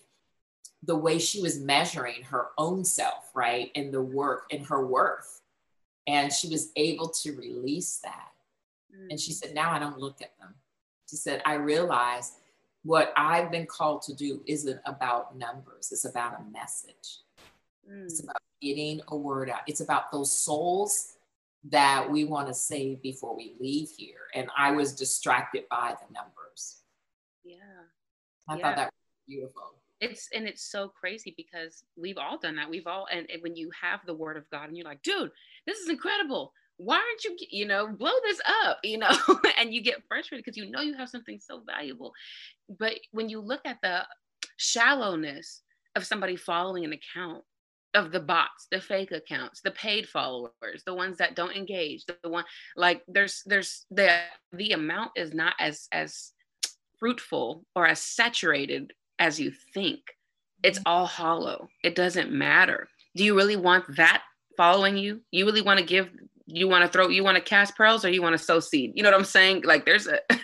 the way she was measuring her own self, right? And the work and her worth. And she was able to release that. Mm. And she said, Now I don't look at them. She said, I realize what I've been called to do isn't about numbers, it's about a message. Mm. It's about getting a word out. It's about those souls that we want to save before we leave here. And I was distracted by the numbers. Yeah. I yeah. thought that was beautiful. it's and it's so crazy because we've all done that we've all and, and when you have the word of god and you're like dude this is incredible why aren't you you know blow this up you know and you get frustrated because you know you have something so valuable. But when you look at the shallowness of somebody following an account of the bots the fake accounts the paid followers the ones that don't engage the one like there's there's the the amount is not as as fruitful or as saturated as you think. It's mm-hmm. all hollow. It doesn't matter. Do you really want that following you? You really want to give you want to throw you want to cast pearls or you want to sow seed. You know what i'm saying? Like there's a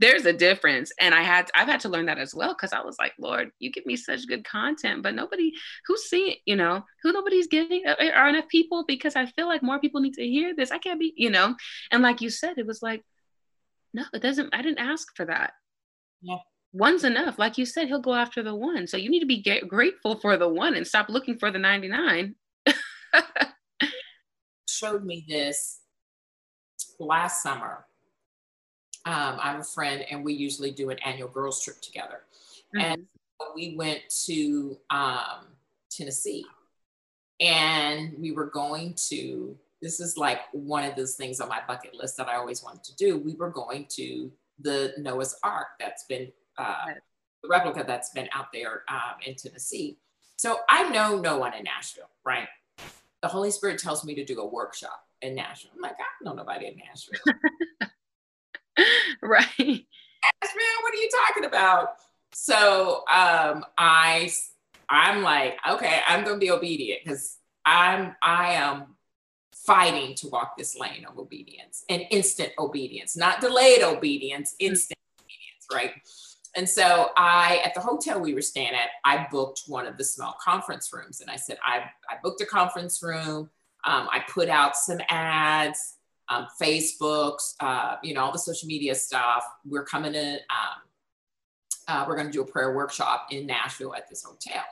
there's a difference. And i had i've had to learn that as well because i was like lord you give me such good content but nobody who's seeing you know? Who nobody's getting uh, uh, are enough people? Because i feel like more people need to hear this. I can't be you know? And like you said it was like no it doesn't i didn't ask for that. Yeah. One's enough. Like you said he'll go after the one. So you need to be grateful for the one and stop looking for the 99 showed me this last summer. Um, I have a friend, and we usually do an annual girls' trip together. Mm-hmm. And we went to um, Tennessee, and we were going to. This is like one of those things on my bucket list that I always wanted to do. We were going to the Noah's Ark that's been uh, the replica that's been out there um, in Tennessee. So I know no one in Nashville, right? The Holy Spirit tells me to do a workshop in Nashville. I'm like, I don't know nobody in Nashville. right. Nashville, what are you talking about? So um, I I'm like, okay, I'm gonna be obedient because I'm I am fighting to walk this lane of obedience and instant obedience, not delayed obedience, instant obedience, right? And so I, at the hotel we were staying at, I booked one of the small conference rooms. And I said, I, I booked a conference room. Um, I put out some ads, um, Facebooks, uh, you know, all the social media stuff. We're coming to, um, uh, we're going to do a prayer workshop in Nashville at this hotel.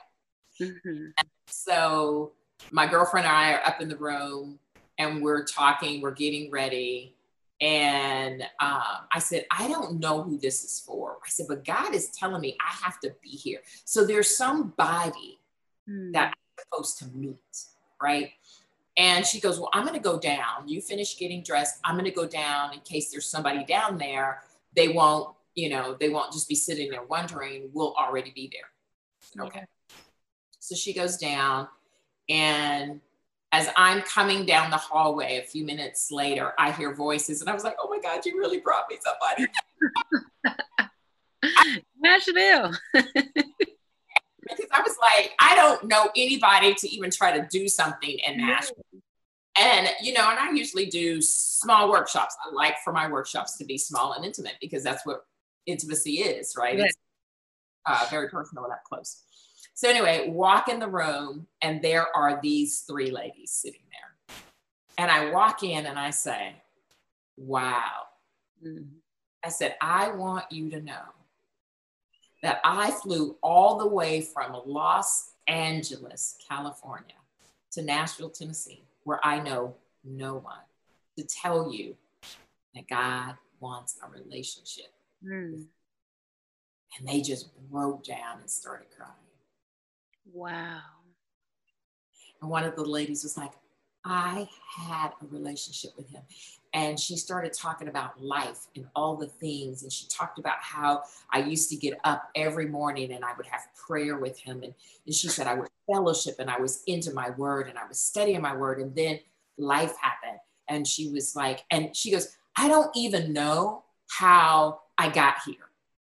Mm-hmm. So my girlfriend and I are up in the room and we're talking, we're getting ready. And um, I said, I don't know who this is for. I said, but God is telling me I have to be here. So there's somebody mm. that I'm supposed to meet, right? And she goes, Well, I'm going to go down. You finish getting dressed. I'm going to go down in case there's somebody down there. They won't, you know, they won't just be sitting there wondering, we'll already be there. Okay. So she goes down and as I'm coming down the hallway a few minutes later, I hear voices and I was like, oh my God, you really brought me somebody. Nashville. because I was like, I don't know anybody to even try to do something in Nashville. And, you know, and I usually do small workshops. I like for my workshops to be small and intimate because that's what intimacy is, right? It's uh, very personal and up close. So anyway, walk in the room and there are these three ladies sitting there. And I walk in and I say, wow. Mm-hmm. I said, I want you to know that I flew all the way from Los Angeles, California to Nashville, Tennessee, where I know no one to tell you that God wants a relationship. Mm. And they just broke down and started crying. Wow. And one of the ladies was like, I had a relationship with him. And she started talking about life and all the things. And she talked about how I used to get up every morning and I would have prayer with him. And, and she said I would fellowship and I was into my word and I was studying my word. And then life happened. And she was like, and she goes, I don't even know how I got here.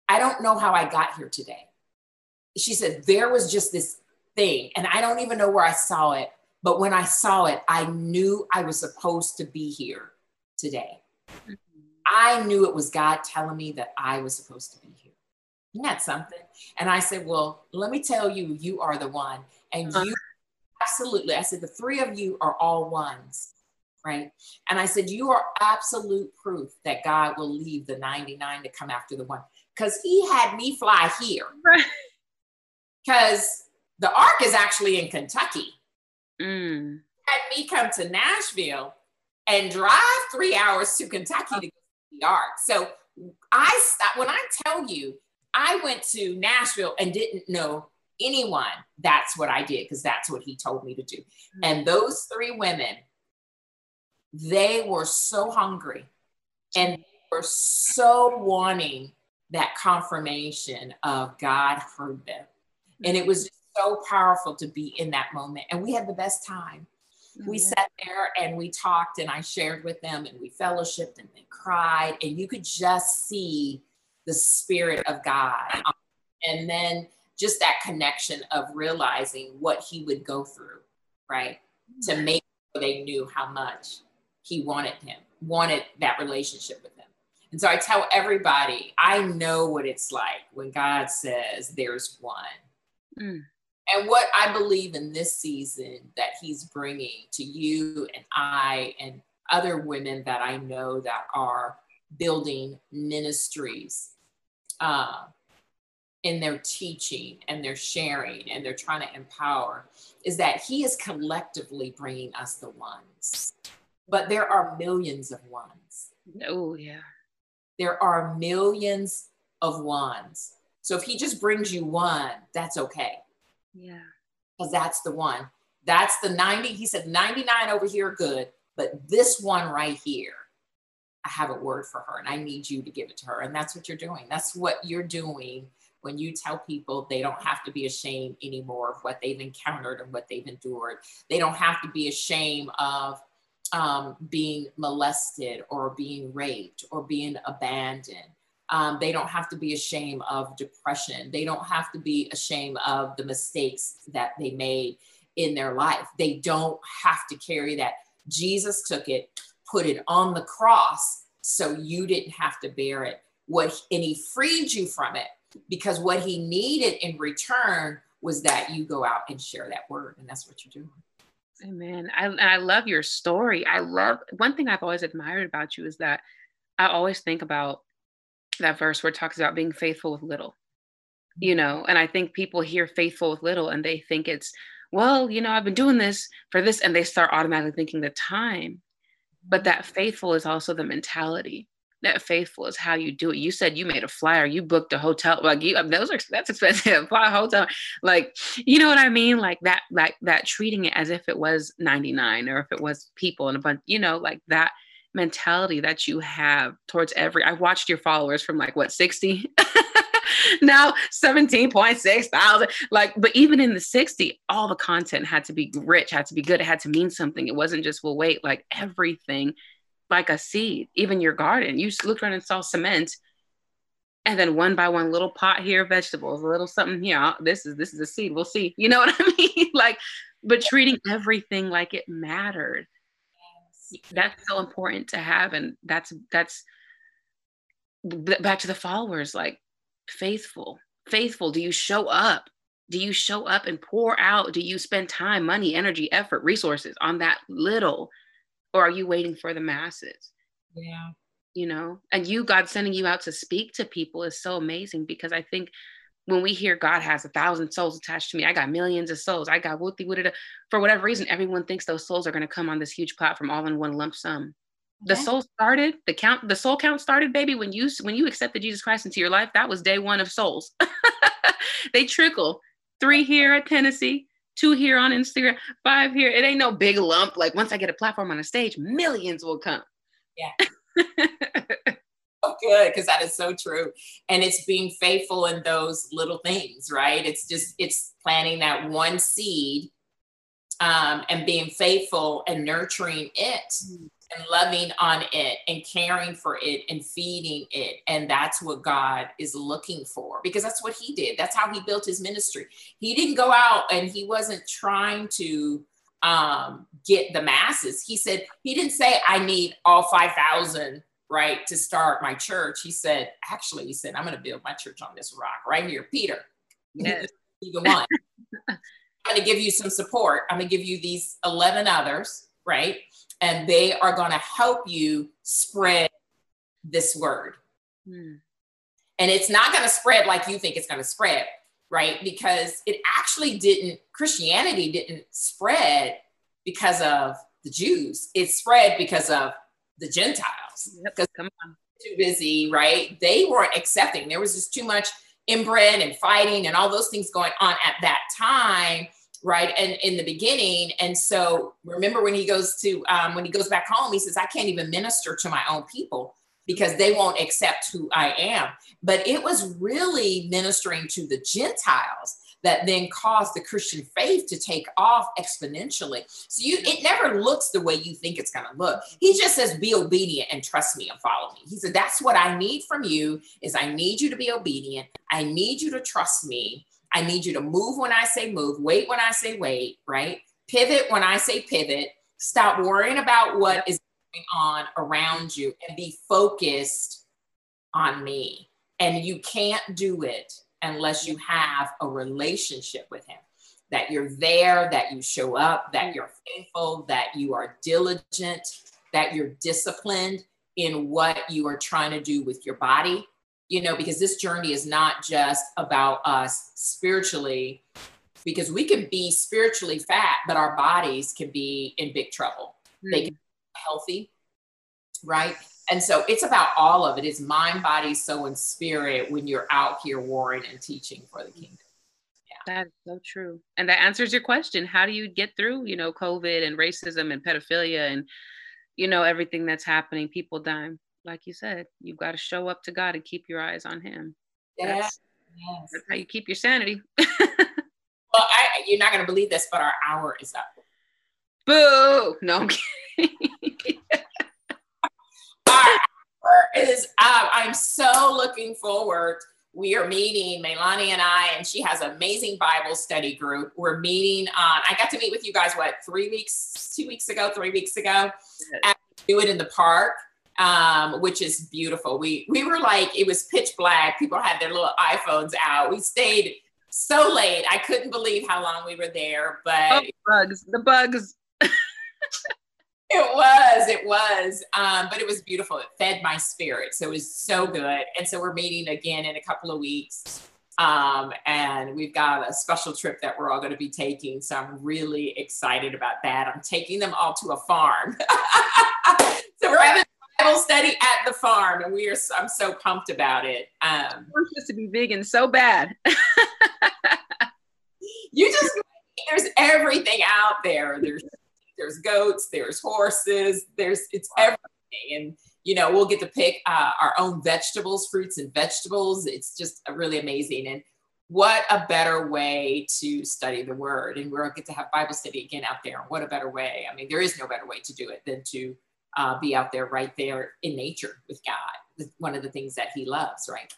I don't know how I got here today. She said, there was just this thing. And I don't even know where I saw it. But when I saw it, I knew I was supposed to be here today. Mm-hmm. I knew it was God telling me that I was supposed to be here. Isn't that something? And I said, Well, let me tell you, you are the one. And uh-huh. you absolutely, I said, the three of you are all ones. Right. And I said, You are absolute proof that God will leave the 99 to come after the one. Because he had me fly here. Because the Ark is actually in Kentucky. Mm. Had me come to Nashville and drive three hours to Kentucky to go to the Ark. So I stopped, when I tell you, I went to Nashville and didn't know anyone, that's what I did because that's what he told me to do. Mm-hmm. And those three women, they were so hungry and were so wanting that confirmation of God heard them. And it was so powerful to be in that moment. And we had the best time. Mm-hmm. We sat there and we talked, and I shared with them, and we fellowshipped and they cried. And you could just see the Spirit of God. And then just that connection of realizing what He would go through, right? To mm-hmm. make sure they knew how much He wanted Him, wanted that relationship with Him. And so I tell everybody, I know what it's like when God says there's one. Mm. And what I believe in this season that He's bringing to you and I and other women that I know that are building ministries uh, in their teaching and their sharing and they're trying to empower is that He is collectively bringing us the ones. But there are millions of ones. Oh, yeah there are millions of ones. So if he just brings you one, that's okay. Yeah. Because that's the one. That's the 90. He said 99 over here good, but this one right here, I have a word for her and I need you to give it to her. And that's what you're doing. That's what you're doing when you tell people they don't have to be ashamed anymore of what they've encountered and what they've endured. They don't have to be ashamed of um, being molested or being raped or being abandoned. Um, they don't have to be ashamed of depression. They don't have to be ashamed of the mistakes that they made in their life. They don't have to carry that. Jesus took it, put it on the cross, so you didn't have to bear it. What and he freed you from it because what he needed in return was that you go out and share that word, and that's what you're doing. Amen. I, I love your story. I love one thing I've always admired about you is that I always think about that verse where it talks about being faithful with little, you mm-hmm. know, and I think people hear faithful with little and they think it's, well, you know, I've been doing this for this, and they start automatically thinking the time. But that mm-hmm. faithful is also the mentality that faithful is how you do it. You said you made a flyer, you booked a hotel. Like you, um, those are that's expensive. Fly hotel, like you know what I mean. Like that, like that, treating it as if it was ninety nine or if it was people and a bunch. You know, like that mentality that you have towards every. I watched your followers from like what sixty. now 17.6 thousand like but even in the 60 all the content had to be rich had to be good it had to mean something it wasn't just well wait like everything like a seed, even your garden. You looked around and saw cement, and then one by one, little pot here, vegetables, a little something here. Oh, this is this is a seed. We'll see. You know what I mean? like, but treating everything like it mattered. That's so important to have, and that's that's back to the followers. Like, faithful, faithful. Do you show up? Do you show up and pour out? Do you spend time, money, energy, effort, resources on that little? or are you waiting for the masses yeah you know and you god sending you out to speak to people is so amazing because i think when we hear god has a thousand souls attached to me i got millions of souls i got woody woody for whatever reason everyone thinks those souls are going to come on this huge platform all in one lump sum the soul started the count the soul count started baby when you when you accepted jesus christ into your life that was day one of souls they trickle three here at tennessee two here on Instagram, five here. It ain't no big lump. Like once I get a platform on a stage, millions will come. Yeah. good, because that is so true. And it's being faithful in those little things, right? It's just it's planting that one seed um, and being faithful and nurturing it. Mm and loving on it and caring for it and feeding it. And that's what God is looking for because that's what he did. That's how he built his ministry. He didn't go out and he wasn't trying to um, get the masses. He said, he didn't say, I need all 5,000 right to start my church. He said, actually, he said, I'm going to build my church on this rock right here, Peter. Yes. the one. I'm going to give you some support. I'm going to give you these 11 others, right? and they are going to help you spread this word. Hmm. And it's not going to spread like you think it's going to spread, right? Because it actually didn't, Christianity didn't spread because of the Jews, it spread because of the Gentiles. Because yep, come on. Too busy, right? They weren't accepting. There was just too much inbred and fighting and all those things going on at that time right and in the beginning and so remember when he goes to um, when he goes back home he says i can't even minister to my own people because they won't accept who i am but it was really ministering to the gentiles that then caused the christian faith to take off exponentially so you it never looks the way you think it's going to look he just says be obedient and trust me and follow me he said that's what i need from you is i need you to be obedient i need you to trust me I need you to move when I say move, wait when I say wait, right? Pivot when I say pivot. Stop worrying about what is going on around you and be focused on me. And you can't do it unless you have a relationship with Him. That you're there, that you show up, that you're faithful, that you are diligent, that you're disciplined in what you are trying to do with your body, you know, because this journey is not just about us spiritually, because we can be spiritually fat, but our bodies can be in big trouble. Mm. They can be healthy, right? And so it's about all of it. It's mind, body, soul, and spirit when you're out here warring and teaching for the kingdom. Yeah. That's so true. And that answers your question. How do you get through, you know, COVID and racism and pedophilia and, you know, everything that's happening, people dying? like you said, you've got to show up to God and keep your eyes on Him. Yeah. That's, yes. that's how you keep your sanity. well, I, you're not going to believe this, but our hour is up. Boo! No, I'm kidding. our hour is up. I'm so looking forward. We are meeting, Meilani and I, and she has an amazing Bible study group. We're meeting on, I got to meet with you guys, what, three weeks, two weeks ago, three weeks ago? Yes. do it in the park um, which is beautiful. We we were like it was pitch black. People had their little iPhones out. We stayed so late. I couldn't believe how long we were there. But oh, bugs, the bugs. it was, it was. Um, but it was beautiful. It fed my spirit. So it was so good. And so we're meeting again in a couple of weeks. Um, and we've got a special trip that we're all going to be taking. So I'm really excited about that. I'm taking them all to a farm. so we're having Bible study at the farm, and we are. I'm so pumped about it. Um, we're supposed to be vegan so bad. you just there's everything out there. There's there's goats, there's horses, there's it's everything, and you know we'll get to pick uh, our own vegetables, fruits and vegetables. It's just really amazing, and what a better way to study the Word, and we'll get to have Bible study again out there. What a better way! I mean, there is no better way to do it than to uh, be out there right there in nature with God. One of the things that he loves, right?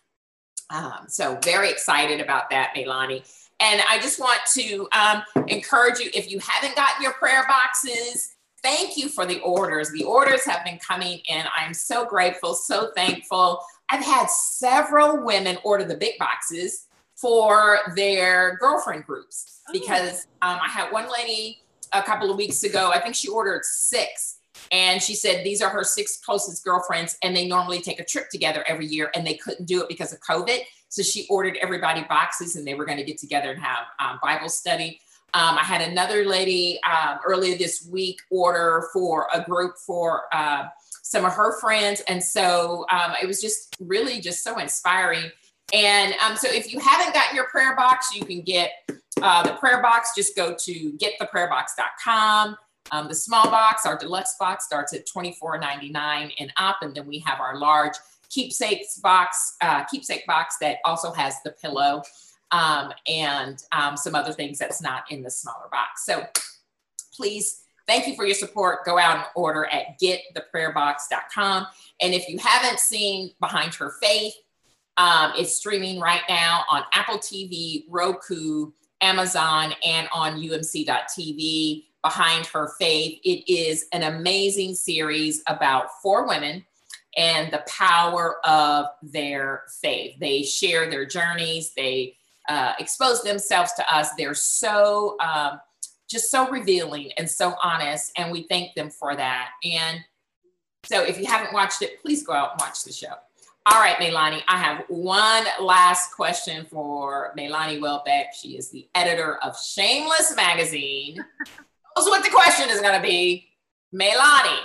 Um, so very excited about that, Meilani. And I just want to um, encourage you, if you haven't gotten your prayer boxes, thank you for the orders. The orders have been coming in. I'm so grateful, so thankful. I've had several women order the big boxes for their girlfriend groups oh. because um, I had one lady a couple of weeks ago, I think she ordered six and she said these are her six closest girlfriends, and they normally take a trip together every year, and they couldn't do it because of COVID. So she ordered everybody boxes, and they were going to get together and have um, Bible study. Um, I had another lady um, earlier this week order for a group for uh, some of her friends, and so um, it was just really just so inspiring. And um, so, if you haven't gotten your prayer box, you can get uh, the prayer box. Just go to gettheprayerbox.com. Um, the small box, our deluxe box starts at $24.99 and up. And then we have our large keepsakes box, uh, keepsake box that also has the pillow um, and um, some other things that's not in the smaller box. So please, thank you for your support. Go out and order at gettheprayerbox.com. And if you haven't seen Behind Her Faith, um, it's streaming right now on Apple TV, Roku, Amazon, and on umc.tv behind her faith. It is an amazing series about four women and the power of their faith. They share their journeys, they uh, expose themselves to us. They're so um, just so revealing and so honest, and we thank them for that. And so, if you haven't watched it, please go out and watch the show. All right, Meilani, I have one last question for Meilani Welbeck. She is the editor of Shameless Magazine. what the question is going to be. Meilani,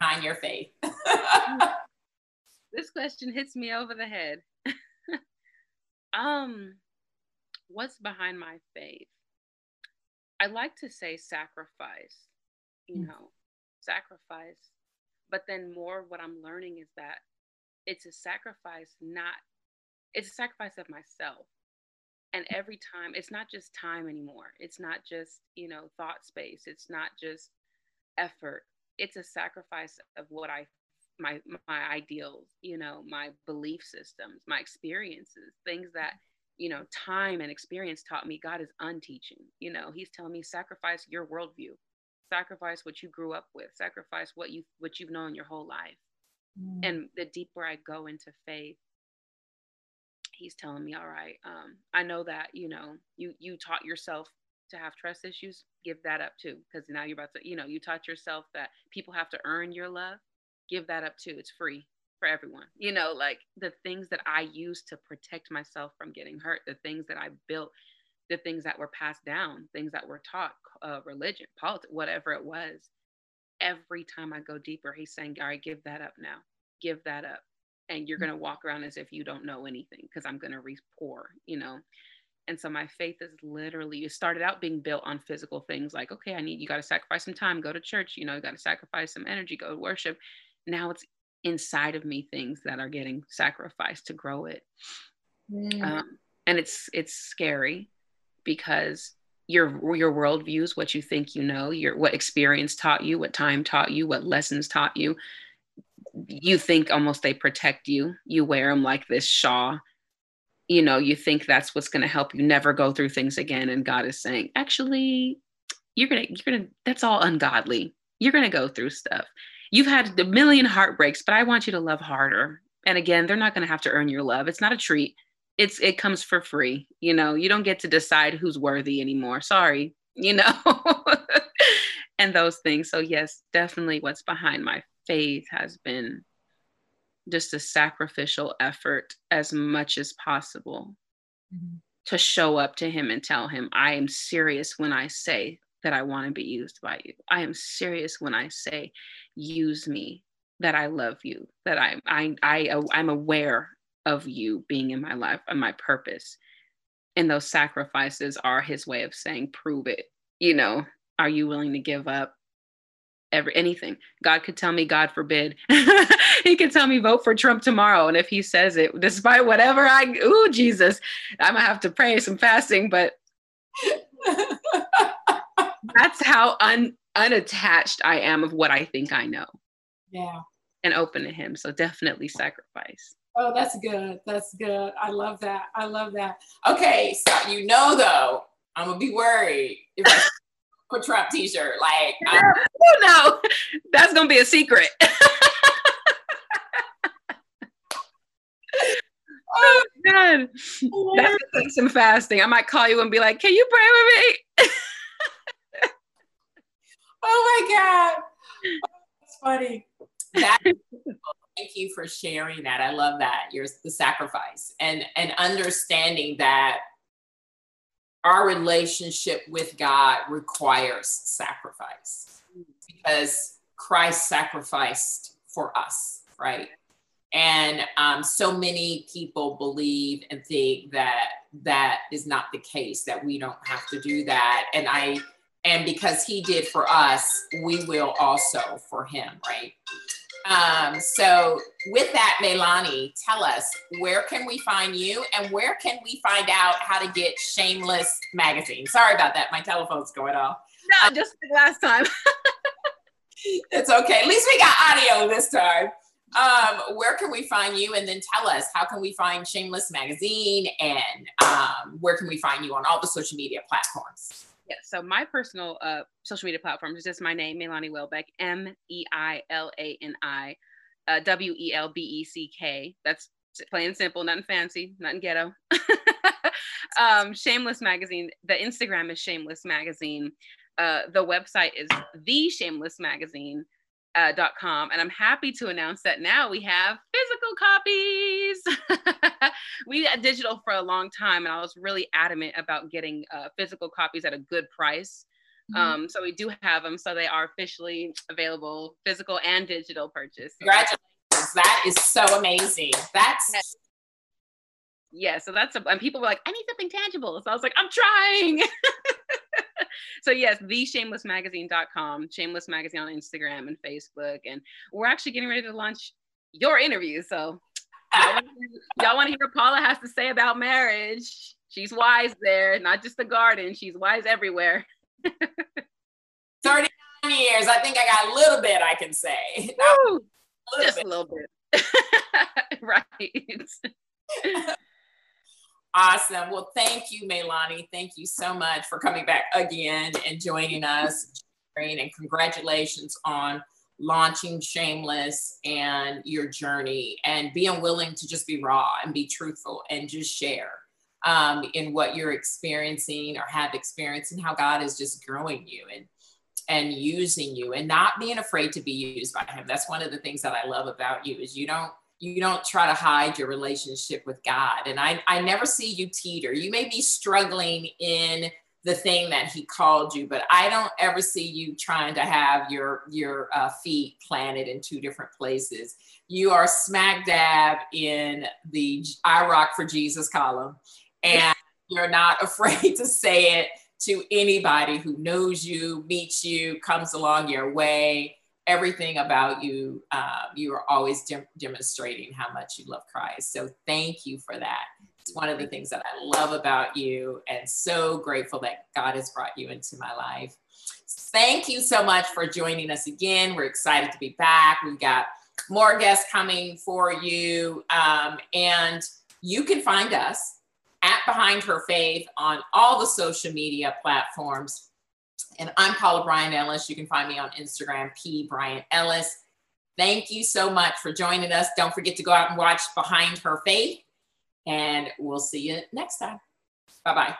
behind your faith. this question hits me over the head. Um, what's behind my faith? I like to say sacrifice, you mm. know, sacrifice. But then more what I'm learning is that it's a sacrifice, not, it's a sacrifice of myself. And every time, it's not just time anymore. It's not just, you know, thought space. It's not just effort. It's a sacrifice of what I my my ideals you know my belief systems my experiences things that you know, time and experience taught me God is unteaching. You know, He's telling me sacrifice your worldview, sacrifice what you grew up with, sacrifice what you what you've known your whole life. Mm. And the deeper I go into faith, He's telling me, all right, um, I know that you know you you taught yourself to have trust issues. Give that up too, because now you're about to, you know, you taught yourself that people have to earn your love. Give that up too. It's free for everyone. You know, like the things that I used to protect myself from getting hurt, the things that I built, the things that were passed down, things that were taught, uh, religion, politics, whatever it was. Every time I go deeper, he's saying, All right, give that up now. Give that up. And you're going to walk around as if you don't know anything because I'm going to re pour, you know? And so my faith is literally, it started out being built on physical things like, okay, I need, you got to sacrifice some time, go to church, you know, you got to sacrifice some energy, go to worship. Now it's inside of me things that are getting sacrificed to grow it mm. um, and it's it's scary because your your worldviews what you think you know your what experience taught you what time taught you what lessons taught you you think almost they protect you you wear them like this shaw you know you think that's what's going to help you never go through things again and god is saying actually you're gonna you're gonna that's all ungodly you're gonna go through stuff You've had a million heartbreaks, but I want you to love harder. And again, they're not going to have to earn your love. It's not a treat. It's it comes for free. You know, you don't get to decide who's worthy anymore. Sorry, you know. and those things. So yes, definitely what's behind my faith has been just a sacrificial effort as much as possible mm-hmm. to show up to him and tell him I am serious when I say that I want to be used by you. I am serious when I say use me that i love you that i i, I i'm aware of you being in my life and my purpose and those sacrifices are his way of saying prove it you know are you willing to give up every anything god could tell me god forbid he could tell me vote for trump tomorrow and if he says it despite whatever i ooh jesus i'm gonna have to pray some fasting but that's how un unattached I am of what I think I know. Yeah. And open to him. So definitely sacrifice. Oh, that's good. That's good. I love that. I love that. Okay, so you know though, I'm gonna be worried if I put Trump t-shirt. Like oh no, that's gonna be a secret. oh god. That's oh, some fasting. I might call you and be like, can you pray with me? oh my God. Oh, that's funny. That, thank you for sharing that. I love that. You're the sacrifice and and understanding that our relationship with God requires sacrifice because Christ sacrificed for us, right? And um, so many people believe and think that that is not the case, that we don't have to do that. And I and because he did for us, we will also for him, right? Um, so with that, Meilani, tell us where can we find you and where can we find out how to get Shameless magazine? Sorry about that. My telephone's going off. No, just like last time. it's okay. At least we got audio this time. Um, where can we find you? And then tell us how can we find Shameless magazine and um, where can we find you on all the social media platforms? Yeah, so my personal uh, social media platform is just my name, Meilani Welbeck, M E I L A N I uh, W E L B E C K. That's plain and simple, nothing fancy, nothing ghetto. um, Shameless Magazine. The Instagram is Shameless Magazine. Uh, the website is The Shameless Magazine uh, .com, and I'm happy to announce that now we have physical copies. we had digital for a long time, and I was really adamant about getting uh, physical copies at a good price. Mm-hmm. Um, so we do have them, so they are officially available, physical and digital purchase. Congratulations! That is so amazing. That's yeah, so that's a, and people were like, I need something tangible. So I was like, I'm trying. so yes, the shamelessmagazine.com, shameless magazine on Instagram and Facebook. And we're actually getting ready to launch your interview. So y'all want to hear what Paula has to say about marriage? She's wise there, not just the garden. She's wise everywhere. 39 years. I think I got a little bit I can say. Woo, a just bit. a little bit. right. Awesome. Well, thank you, Meilani. Thank you so much for coming back again and joining us. And congratulations on launching Shameless and your journey and being willing to just be raw and be truthful and just share um, in what you're experiencing or have experienced and how God is just growing you and and using you and not being afraid to be used by him. That's one of the things that I love about you is you don't you don't try to hide your relationship with God. And I, I never see you teeter. You may be struggling in the thing that he called you, but I don't ever see you trying to have your your uh, feet planted in two different places. You are smack dab in the I rock for Jesus column, and you're not afraid to say it to anybody who knows you, meets you, comes along your way everything about you, uh, you are always de- demonstrating how much you love Christ. So thank you for that. It's one of the things that I love about you and so grateful that God has brought you into my life. Thank you so much for joining us again. We're excited to be back. We've got more guests coming for you. Um, and you can find us at Behind Her Faith on all the social media platforms and I'm Paula Bryant Ellis. You can find me on Instagram, P Bryant Ellis. Thank you so much for joining us. Don't forget to go out and watch Behind Her Faith, and we'll see you next time. Bye bye.